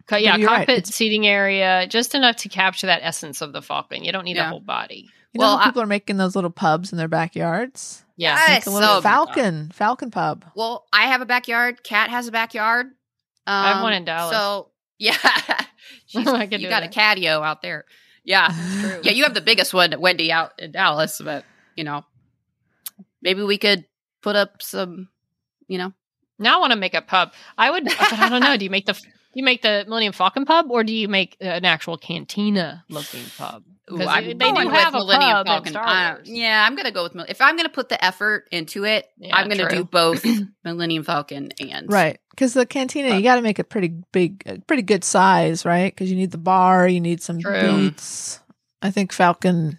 Co- yeah, But you're right, cockpit seating area, just enough to capture that essence of the Falcon. You don't need a whole body. You know Well, how I- people are making those little pubs in their backyards? Yeah. Yes. Make a little so- Falcon, Falcon pub. Well, I have a backyard. Cat has a backyard. Um, I have one in Dallas. So yeah, She's- I could you do got a that. catio out there. Yeah, True. yeah. You have the biggest one, Wendy, out in Dallas. But you know, maybe we could put up some. You know, Now I want to make a pub. I would, but I don't know. Do you make the do you make the Millennium Falcon pub, or do you make an actual cantina looking pub? Ooh, 'Cause I'm they going do with have a Millennium pub in Falcon. Star Uh, yeah, I'm gonna go with if I'm gonna put the effort into it. Yeah, I'm gonna true. do both Millennium Falcon and Right. Because the cantina, you got to make it pretty big, uh, pretty good size, right? Because you need the bar, you need some True. beats. I think Falcon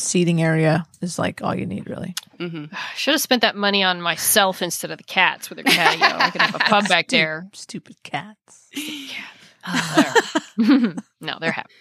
seating area is like all you need, really. Mhm. Should have spent that money on myself instead of the cats with their catio. I could have a pub back there. Stupid cats. no, they're happy.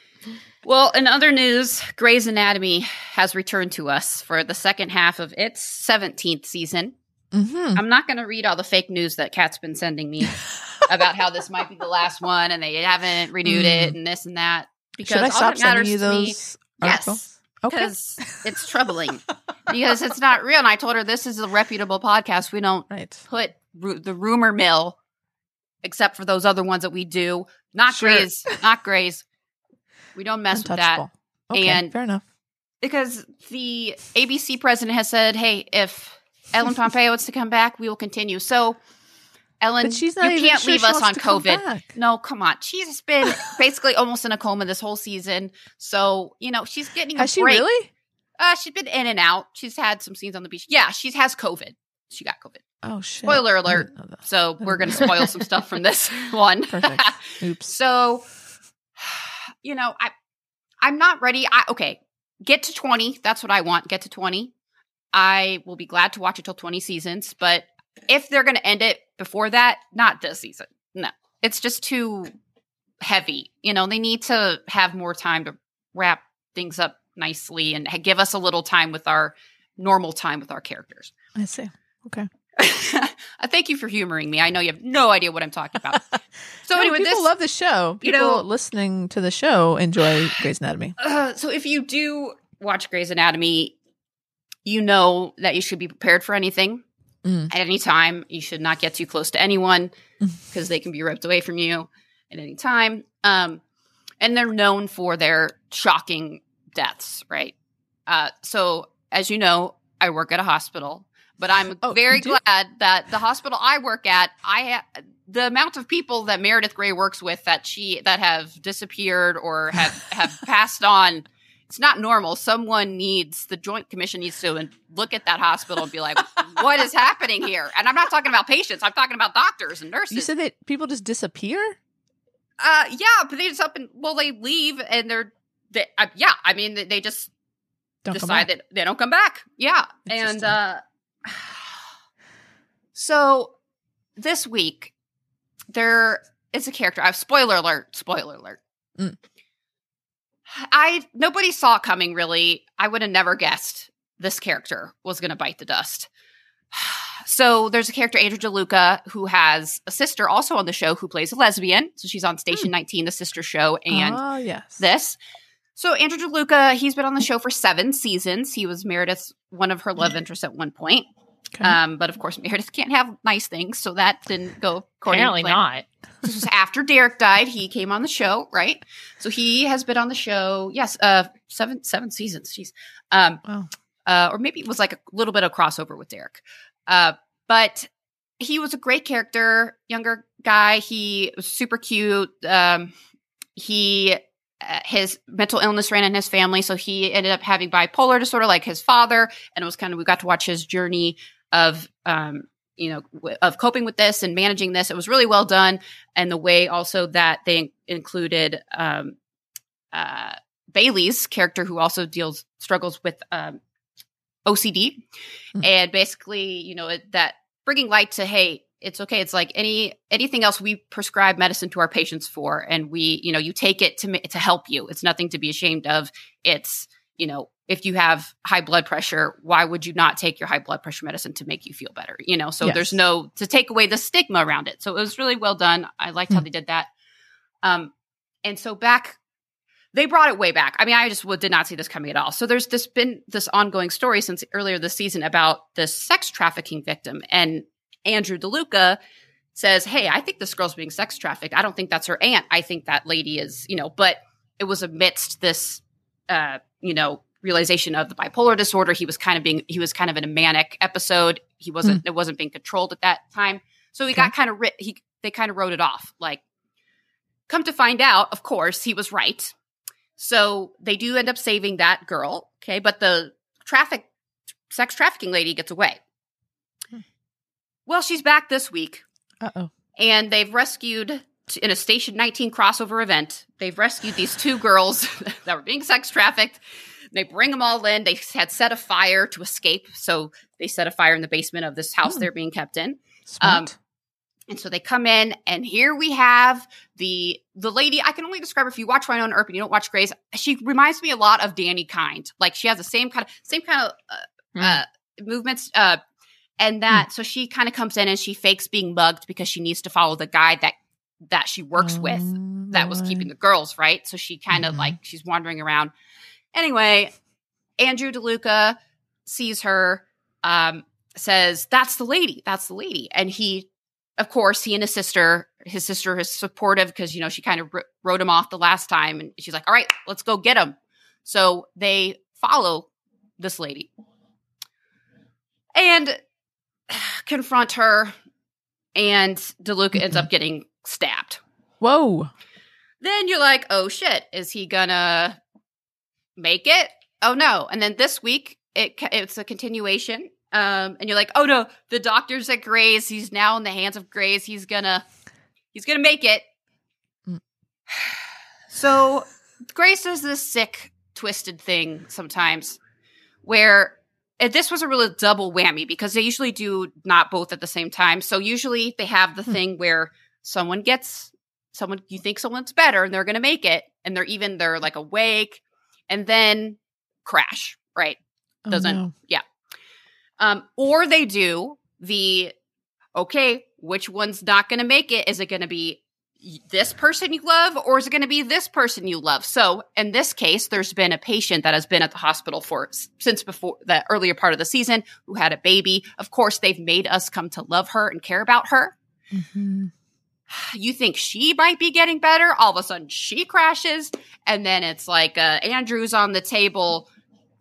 Well, in other news, Grey's Anatomy has returned to us for the second half of its 17th season. hmm I'm not going to read all the fake news that Kat's been sending me about how this might be the last one and they haven't renewed it and this and that. Because Should I all stop that matters sending you to me- those articles? Yes, Okay. because it's troubling. because it's not real. And I told her this is a reputable podcast. We don't Right. put ru- the rumor mill, except for those other ones that we do. Not Sure. Grey's, not Grey's. We don't mess with that Okay, And- fair enough. because the ABC president has said, "Hey, if Ellen Pompeo wants to come back, we will continue." So, Ellen, But she's not you can't sure leave us on come COVID. No, come on. She's been basically almost in a coma this whole season. So, you know, she's getting a Has she break. really? Uh, she's been in and out. She's had some scenes on the beach. Yeah, she has COVID. She got COVID. Oh shit! Spoiler alert. didn't know that. So we're going to spoil some stuff from this one. Perfect. Oops. So, you know, I I'm not ready. I okay, get to 20. That's what I want. Get to 20. I will be glad to watch it till 20 seasons, but if they're going to end it before that, not this season. No, it's just too heavy. You know, they need to have more time to wrap things up nicely and give us a little time with our normal time with our characters. I see. Okay. I thank you for humoring me. I know you have no idea what I'm talking about. So No, anyway, people this love the show. you People know- listening to the show enjoy Grey's Anatomy. Uh, so if you do watch Grey's Anatomy, you know that you should be prepared for anything Mm. at any time. You should not get too close to anyone because they can be ripped away from you at any time. Um, and they're known for their shocking deaths, right? Uh, so as you know, I work at a hospital, but I'm Oh, very glad that the hospital I work at, I ha- the amount of people that Meredith Grey works with that she that have disappeared or have have passed on. It's not normal. Someone needs the Joint Commission needs to look at that hospital and be like, "What is happening here?" And I'm not talking about patients. I'm talking about doctors and nurses. You said that people just disappear? Uh, yeah, but they just up and well, they leave and they're, they, uh, yeah. I mean, they, they just Don't decide that they don't come back. Yeah, and uh, so this week there is a character. I have spoiler alert. Spoiler alert. Mm. I nobody saw it coming. Really, I would have never guessed this character was going to bite the dust. So there's a character, Andrew DeLuca, who has a sister also on the show who plays a lesbian. So she's on Station hmm. 19, the sister show, and oh yes, this. So Andrew DeLuca, he's been on the show for seven seasons. He was Meredith's one of her love interests at one point. Okay. Um, but of course, Meredith can't have nice things, so that didn't go according Apparently to plan. not. This was after Derek died. He came on the show, right? So he has been on the show. Yes, uh, seven seven seasons. Jeez, um, Wow. uh, or maybe it was like a little bit of crossover with Derek. Uh, but he was a great character, younger guy. He was super cute. Um, he uh, his mental illness ran in his family, so he ended up having bipolar disorder, like his father. And it was kind of we got to watch his journey of um, you know w- of coping with this and managing this. It was really well done, and the way also that they included um, uh, Bailey's character, who also deals struggles with um, OCD, Mm. and basically, you know, it, that bringing light to hey, it's okay. It's like any anything else we prescribe medicine to our patients for, and we, you know, you take it to to help you. It's nothing to be ashamed of. It's you know, if you have high blood pressure, why would you not take your high blood pressure medicine to make you feel better? You know, so Yes. there's no to take away the stigma around it. So it was really well done. I liked how Hmm. they did that. Um, and so back, they brought it way back. I mean, I just did not see this coming at all. So there's this been this ongoing story since earlier this season about this sex trafficking victim, and Andrew DeLuca says, "Hey, I think this girl's being sex trafficked. I don't think that's her aunt. I think that lady is, you know." But it was amidst this, uh, you know, realization of the bipolar disorder. He was kind of being, he was kind of in a manic episode. He wasn't, it wasn't being controlled at that time. So he Okay. got kind of writ. He they kind of wrote it off. Like, come to find out, of course, he was right. So they do end up saving that girl. Okay, but the traffic, sex trafficking lady gets away. Hmm. Well, she's back this week Uh oh. and they've rescued in a station 19 crossover event they've rescued these two girls that were being sex trafficked they bring them all in they had set a fire to escape so they set a fire in the basement of this house Hmm. they're being kept in Smart. and so they come in and here we have the the lady i can only describe her if you watch Wynonna Earp and you don't watch Grey's. she reminds me a lot of Danny Kind like she has the same kind of same kind of uh, Hmm. uh, movements uh and that so she kind of comes in and she fakes being mugged because she needs to follow the guy that that she works with Oh, that was keeping the girls right? So she kind of Mhm. like she's wandering around. Anyway andrew deluca sees her um says that's the lady that's the lady. And he of course he and his sister his sister is supportive because you know she kind of wr- wrote him off the last time and she's like all right let's go get him. So they follow this lady and confront her and deluca ends up getting stabbed Whoa. then you're like, oh shit, is he gonna make it? Oh no! And then this week, it it's a continuation, um, and you're like, oh no, the doctor's at Grey's. He's now in the hands of Grey's. He's gonna, he's gonna make it. Mm. So Grey's does this sick, twisted thing sometimes, where this was a real double whammy because they usually do not both at the same time. So usually they have the Hmm. thing where someone gets someone you think someone's better and they're going to make it and they're even they're like awake and then crash, right? Oh, Doesn't- no. Um or they do the okay, which one's not going to make it? Is it going to be this person you love or is it going to be this person you love? So, in this case, there's been a patient that has been at the hospital for since before the earlier part of the season who had a baby. Of course, they've made us come to love her and care about her. Mhm. You think she might be getting better, all of a sudden she crashes and then it's like uh, Andrew's on the table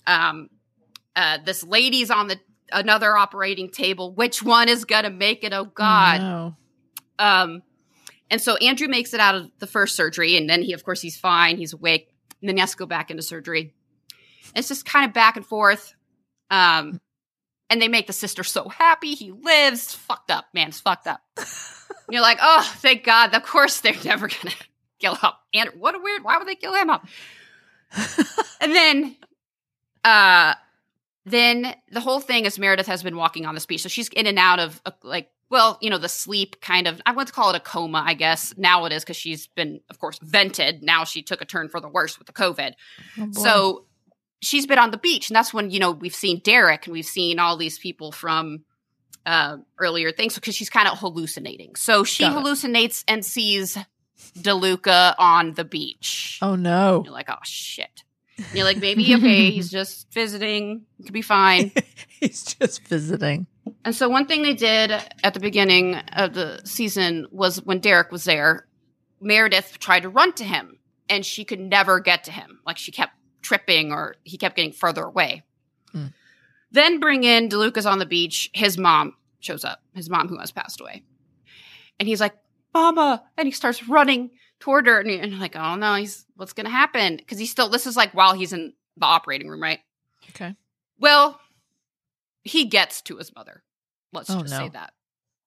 um uh this lady's on the another operating table. Which one is going to make it? Oh god. Oh, no. Um, and so Andrew makes it out of the first surgery, and then he, of course, he's fine, he's awake, and then he has to go back into surgery. It's just kind of back and forth. Um, and they make the sister so happy. He lives. It's fucked up, man. It's fucked up. And you're like, oh, thank God. Of course, they're never gonna kill him. And what a weird. Why would they kill him up? and then, uh, then the whole thing is Meredith has been walking on the beach, so she's in and out of uh, like, well, you know, the sleep kind of. I want to call it a coma, I guess. Now it is because she's been, of course, vented. Now she took a turn for the worse with the COVID. Oh. So she's been on the beach, and that's when you know we've seen Derek and we've seen all these people from uh, earlier things because she's kind of hallucinating. So she Got it. hallucinates and sees DeLuca on the beach. oh no. You're like, oh shit. And you're like, maybe okay, he's just visiting. It could be fine. He's just visiting. And so one thing they did at the beginning of the season was when Derek was there, Meredith tried to run to him and she could never get to him. Like she kept tripping or he kept getting further away. Hmm. Then bring in DeLuca's on the beach. His mom shows up, his mom who has passed away. And he's like, Mama. And he starts running toward her. And you're like, oh no, he's what's going to happen? Because he's still, this is like while he's in the operating room, right? Okay. Well, he gets to his mother. Let's Oh, just no. say that.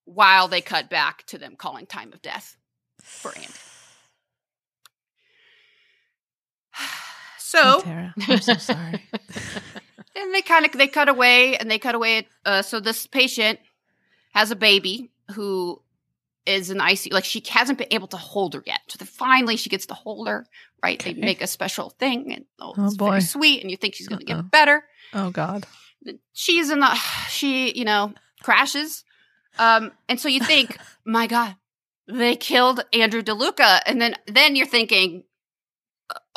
While they cut back to them calling time of death for Andrew. So Oh, Tara, I'm so sorry. and they kind of they cut away and they cut away. Uh, so this patient has a baby who is in ICU. Like she hasn't been able to hold her yet. So then finally she gets to hold her. Right? They make a special thing, and oh, Oh, it's boy. very sweet. And you think she's going to get better. Oh God. she's in the she you know crashes um and so you think my god they killed andrew deluca and then then you're thinking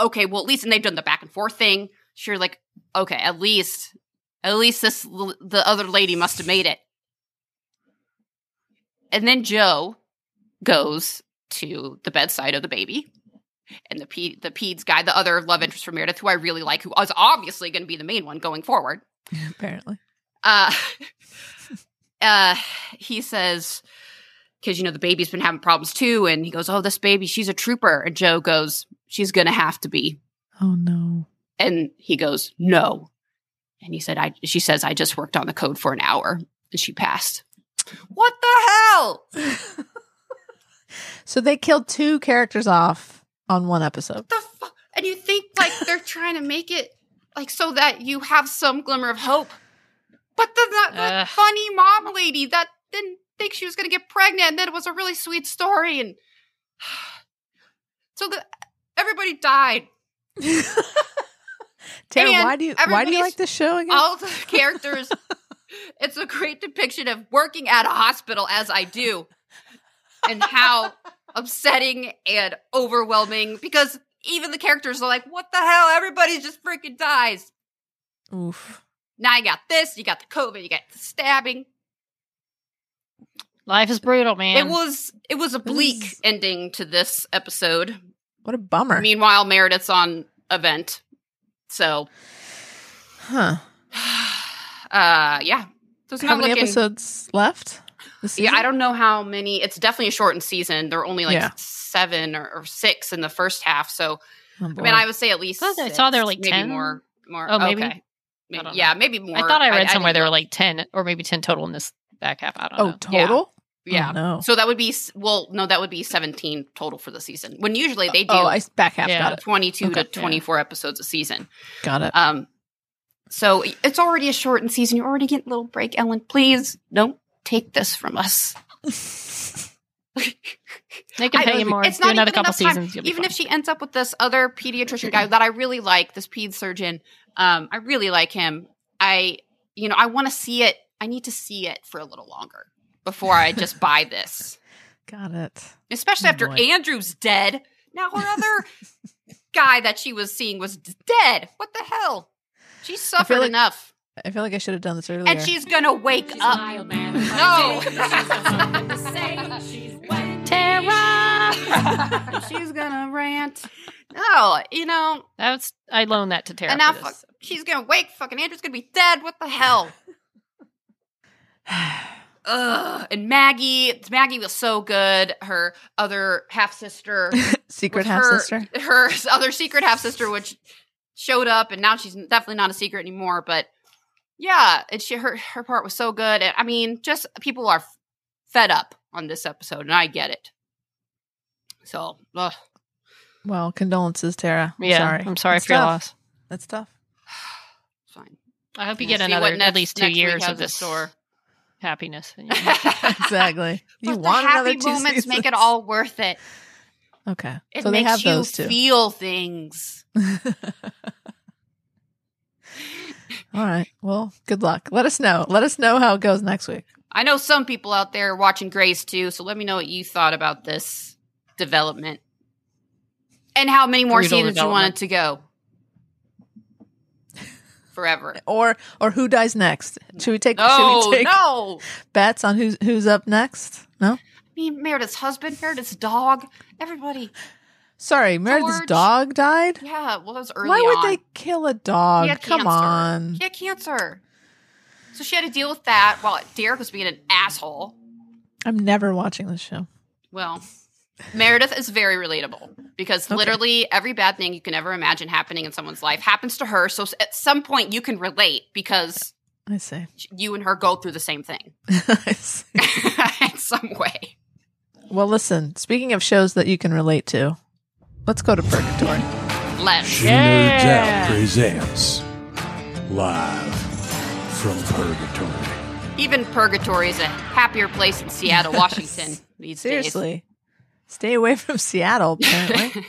okay well at least and they've done the back and forth thing sure like okay at least at least this the other lady must have made it and then jo goes to the bedside of the baby and the P- the peds guy the other love interest for meredith who i really like who is obviously going to be the main one going forward Apparently. uh, uh, he says, because you know the baby's been having problems too, and he goes, "Oh, this baby, she's a trooper." And Jo goes, "She's gonna have to be," Oh no. And he goes, "No," and he said, "I." She says, "I just worked on the code for an hour, and she passed." What the hell? So they killed two characters off on one episode. the fu- and you think like they're trying to make it like so that you have some glimmer of hope but the, the, the Ugh. funny mom lady that didn't think she was going to get pregnant and then it was a really sweet story and so the everybody died Tara, And why do you why do you like this show again? all the characters it's a great depiction of working at a hospital as i do and how upsetting and overwhelming because even the characters are like what the hell everybody just freaking dies Oof. now you got this you got the covid you got the stabbing Life is brutal, man. it was it was a bleak is- ending to this episode What a bummer. meanwhile meredith's on event so huh. uh yeah so it's How not many looking episodes left? this Yeah. I don't know how many. It's definitely a shortened season. There are only like Yeah. seven or, or six in the first half. So Oh, I mean, I would say at least. I thought I saw there were, like, maybe 10. more. More. Oh, maybe? Okay. Maybe- yeah, maybe more. I thought I read didn't somewhere there know. were like 10 or maybe 10 total in this back half. I don't oh, know. Yeah. total? Yeah. Oh, no. So that would be well, no, that would be seventeen total for the season. When usually they do Oh, I back half. Yeah. Got twenty-two Okay. to twenty-four episodes a season. Got it. Um, So it's already a shortened season. You're already getting a little break. Ellen, please don't take this from us. They can I- pay you more. It's Do not another even couple enough time. seasons. you'll Even fine. if she ends up with this other pediatrician guy that I really like, this ped surgeon, um, I really like him. I, you know, I want to see it. I need to see it for a little longer before I just buy this. Got it. Especially Oh, after boy. Andrew's dead. Now her other guy that she was seeing was d- dead. What the hell? She suffered like- enough, I feel like I should have done this earlier. and she's gonna wake up. No. Tara. she's gonna rant. No, you know, That's I loaned that to Tara. and now fuck, she's gonna wake. Fucking Andrew's gonna be dead. What the hell? Ugh. And Maggie, Maggie was so good. Her other half sister, Secret half her, sister. her other secret half sister, which showed up, and now she's definitely not a secret anymore. But yeah, and she her her part was so good. And, I mean, just people are fed up on this episode, and I get it. So, ugh. Well, condolences, Tara. I'm Yeah, sorry. I'm sorry That's for your loss. That's tough. fine. I hope you We'll get another next- at least two years of this store. Happiness. Exactly. You But want the happy another two moments make it all worth it. Okay. It so they have you those two. feel things. All right. Well, good luck. Let us know. Let us know how it goes next week. I know some people out there watching Grey's too, so let me know what you thought about this development. And how many more Brutal seasons you wanted to go. Forever. Or or who dies next? Should we take No, should we take no. bets on who's who's up next? No? I mean, Meredith's husband, Meredith's dog, everybody. Sorry, Meredith's George. dog died? Yeah, well, that was early Why would on. they kill a dog? He had Come cancer. on. He had cancer. So she had to deal with that while Derek was being an asshole. I'm never watching this show. Well, Meredith is very relatable because Okay. literally every bad thing you can ever imagine happening in someone's life happens to her. So at some point you can relate because I see. you and her go through the same thing in some way. Well, listen, speaking of shows that you can relate to, let's go to Purgatory. Let's. She Yeah. Nerds Out presents live from Purgatory. Even Purgatory is a happier place in Seattle, Washington these days, Seriously. Stay away from Seattle, apparently.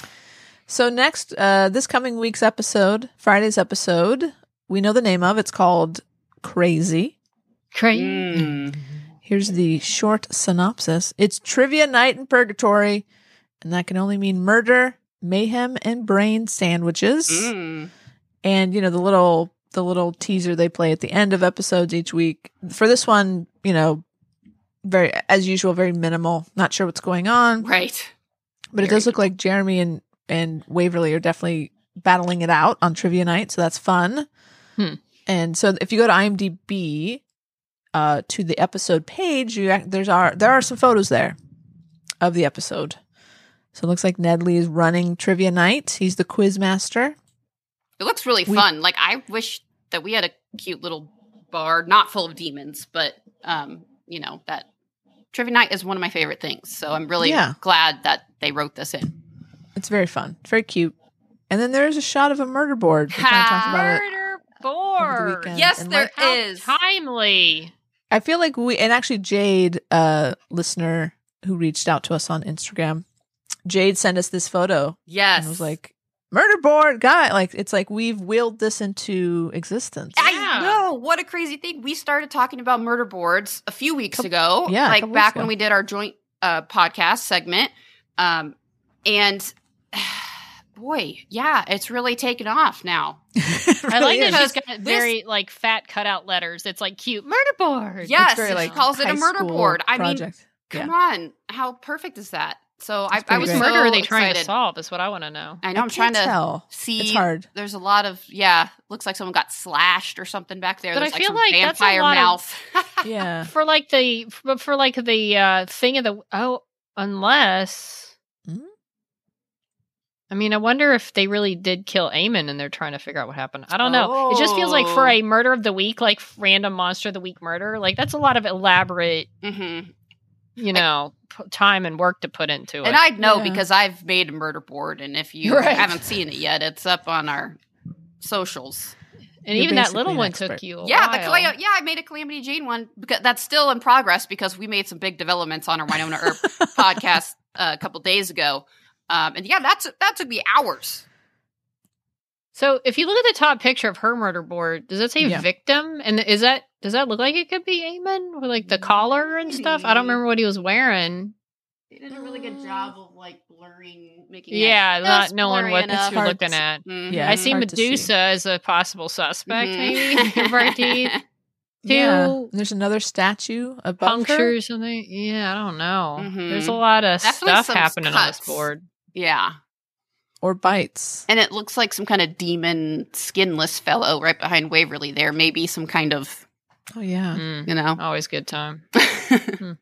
so next, uh, this coming week's episode, Friday's episode, we know the name of. It's called Crazy. Crazy. Mm. Here's the short synopsis. It's trivia night in purgatory, and that can only mean murder, mayhem, and brain sandwiches. Mm. And you know the little the little teaser they play at the end of episodes each week. For this one, you know, very as usual, very minimal. Not sure what's going on, Right. but it does look like Jeremy and and Waverly are definitely battling it out on trivia night, so that's fun. Hmm. And so if you go to IMDb uh, to the episode page, you there's are there are some photos there of the episode. So it looks like Nedley is running trivia night. He's the quiz master. It looks really We- fun. Like I wish that we had a cute little bar, not full of demons, but um, you know, that trivia night is one of my favorite things. So I'm really Yeah. glad that they wrote this in. It's very fun, It's very cute. And then there's a shot of a murder board. We kind of talked about it. Murder board. weekend. Yes, And there like- is. Timely. I feel like we and actually Jade, uh, listener who reached out to us on Instagram, Jade sent us this photo Yes. and was like, "Murder board guy." Like it's like we've willed this into existence. I know. What a crazy thing. We started talking about murder boards a few weeks ago. yeah, Like back weeks when we did our joint uh, podcast segment. Um, and boy, yeah, it's really taken off now. It I like really that is. she's got This- very like fat cutout letters. It's like cute murder board. Yes, very, she calls it a murder school board. I mean, project. come on. How perfect is that? So I, I was great. so murder are they trying to solve? Is what I want to know. I know. I I'm trying to tell. see. It's hard. There's a lot of yeah. Looks like someone got slashed or something back there. But There's I feel some like that's a vampire lot of- mouth. Yeah. For like the for, for like the uh thing of the oh unless. Hmm? I mean, I wonder if they really did kill Eamon and they're trying to figure out what happened. I don't know. It just feels like for Oh. a murder of the week, like random monster of the week murder, like that's a lot of elaborate, hmm you know, p- time and work to put into it. And I know Yeah. because I've made a murder board, and if you Right. haven't seen it yet, it's up on our socials. And You're even that little one expert. took you a Yeah, the while. Calam- yeah, I made a Calamity Jane one because that's still in progress because we made some big developments on our Wynonna Earp podcast uh, a couple days ago. Um, and yeah, that's that took me hours. So if you look at the top picture of her murder board, does it say Yeah. victim? And is that does that look like it could be Eamon with like the collar and stuff? I don't remember what he was wearing. They did a really good job of like blurring, making Yeah, it not knowing what enough. you're hard looking to- at. Mhm. Yeah, I see hard to see. Medusa as a possible suspect, Mhm. maybe. Bright teeth, Yeah. two There's another statue above her. puncture or something. Yeah, I don't know. Mhm. There's a lot of Definitely stuff some happening on this board. yeah, or bites. and it looks like some kind of demon, skinless fellow right behind Waverly. There, maybe some kind of Oh yeah. Mm, you know. always good time.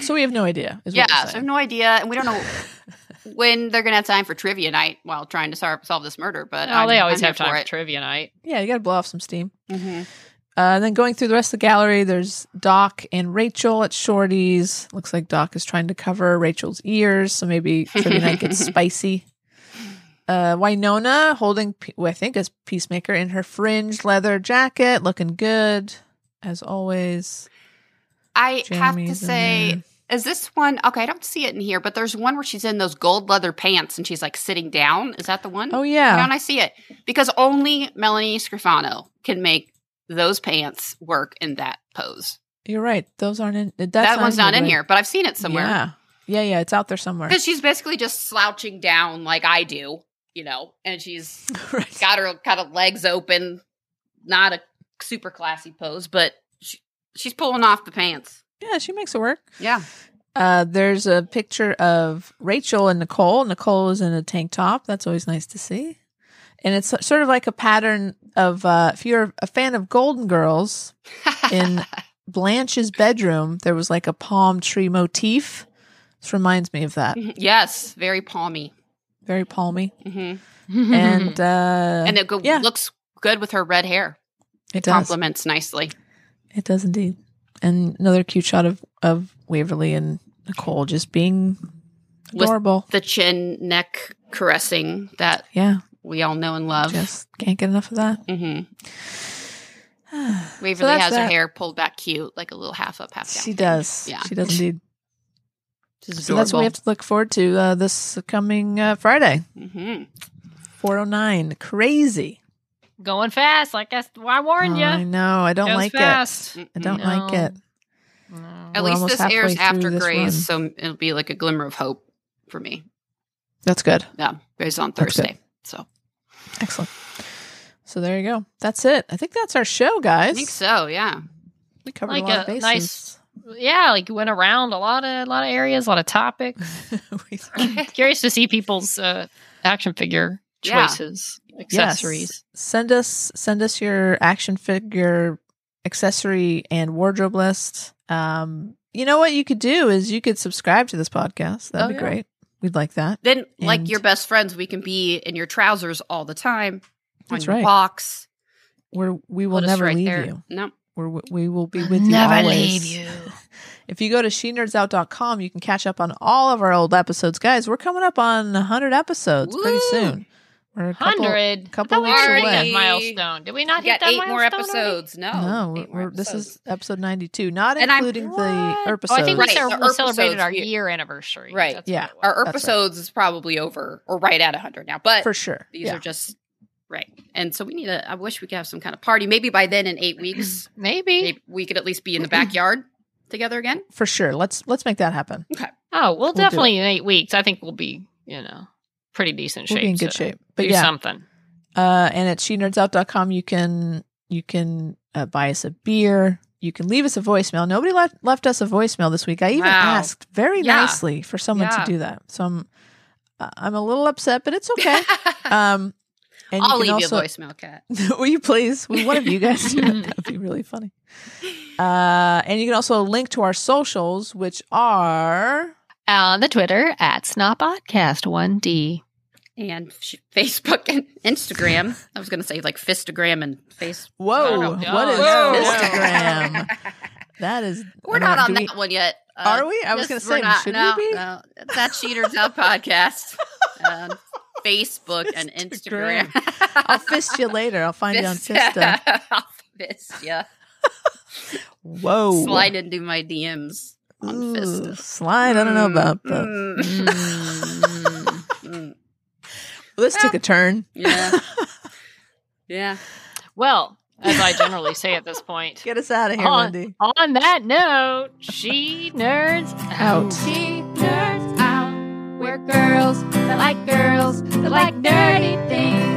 So we have no idea. Is yeah, what so we're I have no idea, and we don't know when they're gonna have time for trivia night while trying to solve, solve this murder. But Oh, I'm- they always I'm have time for for trivia night. yeah, you got to blow off some steam. Mhm. Uh, and then going through the rest of the gallery, there's Doc and Rachel at Shorty's. Looks like Doc is trying to cover Rachel's ears, so maybe trivia night gets spicy. Uh, Wynonna holding, I think, as Peacemaker in her fringed leather jacket, looking good as always. I have to say, is this one okay? I don't see it in here, but there's one where she's in those gold leather pants and she's like sitting down. Is that the one? Oh Why yeah, don't I see it? Because only Melanie Scrofano can make those pants work in that pose. you're right. Those aren't in. That's that one's not in right? here, but I've seen it somewhere. Yeah, yeah, yeah. It's out there somewhere. Because she's basically just slouching down like I do, you know, and she's right. got her kind of legs open, not a super classy pose, but she, she's pulling off the pants. Yeah, she makes it work. Yeah. Uh, there's a picture of Rachel and Nicole. Nicole is in a tank top. That's always nice to see. And it's sort of like a pattern of uh, if you're a fan of Golden Girls, in Blanche's bedroom, there was like a palm tree motif. This reminds me of that. yes, very palmy. Very palmy. hmm And uh, and it go- yeah. looks good with her red hair. it does. Compliments nicely. It does indeed. And another cute shot of, of Waverly and Nicole just being With- adorable. The chin neck caressing that yeah, we all know and love. just can't get enough of that. hmm Waverly that's has her hair pulled back cute, like a little half up, half down. She does. Yeah. She does indeed. Which So that's what we have to look forward to uh, this coming uh, Friday, hmm 409. Crazy. Going fast, like I, I warned Oh, you. I know. I don't Goes like fast. it. I don't No. like it. No. At We're least this airs after through this Grey's, run. so it'll be like a glimmer of hope for me. That's good. Yeah, Grey's on Thursday. So Excellent. So there you go. That's it. I think that's our show, guys. I think so. Yeah. We covered Like a lot a of bases. nice- Yeah, like went around a lot of a lot of areas, a lot of topics. We- Curious to see people's uh, action figure Yeah. choices, accessories. Yes. Send us send us your action figure accessory and wardrobe list. Um, you know what you could do is you could subscribe to this podcast. That'd Oh, be yeah. great. We'd like that. Then, like your best friends, we can be in your trousers all the time. That's on your right. walks. We're we will Put never right leave there. you. No. We're, we will be with you Never always. leave you. If you go to shenerds.out.com, you can catch up on all of our old episodes. Guys, we're coming up on 100 episodes pretty soon. We're a couple, Hundred. couple we weeks already away. that milestone. Did we not We hit got that eight more milestone already? episodes. No. No, eight more we're, this episodes. is episode 92, not And I'm- including the What? episodes. Oh, I think we, Right, cel- we celebrated our year anniversary. Right. That's Yeah. what it was. Our That's right. episodes is probably over or right at 100 now, but For sure. these yeah. are just right. And so we need a, I wish we could have some kind of party. Maybe by then in eight weeks, Maybe. maybe we could at least be in the backyard together again. For sure. Let's let's make that happen. Okay. Oh, we'll, do definitely in eight weeks. I think we'll be, you know, pretty decent We'll shape. be in good so shape. But do yeah, something. Uh, and at shenerds.out.com, you can you can uh, buy us a beer. You can leave us a voicemail. Nobody left left us a voicemail this week. I even Wow. asked very Yeah. nicely for someone Yeah. to do that. So I'm uh, I'm a little upset, but it's okay. um, and I'll you leave can you a voicemail, Kat. Will you please? Will one of you guys do it? That'd be really funny. Uh, and you can also link to our socials, which are On the Twitter at Snopodcast1D. And sh- Facebook and Instagram. I was going to say like Fistagram and Face. whoa. no, what no, is no, no. Instagram? That is. We're don't know, on do we- that one yet. Uh, Are we? I was gonna say, not, should we no, be? No, it's that Cheaters Out podcast. Um, Facebook and Instagram. I'll fist you later. I'll find you on Fist- Fista. I'll fist ya. Whoa. Slide into my DMs on Ooh, Fista. Slide. I don't know about that. Mm. Mm. Well, this took a turn. Yeah. Yeah. Well, as I generally say at this point, Get us out of here, on, Wendy. on that note, she nerds out. She nerds out. Girls that like girls that like dirty things.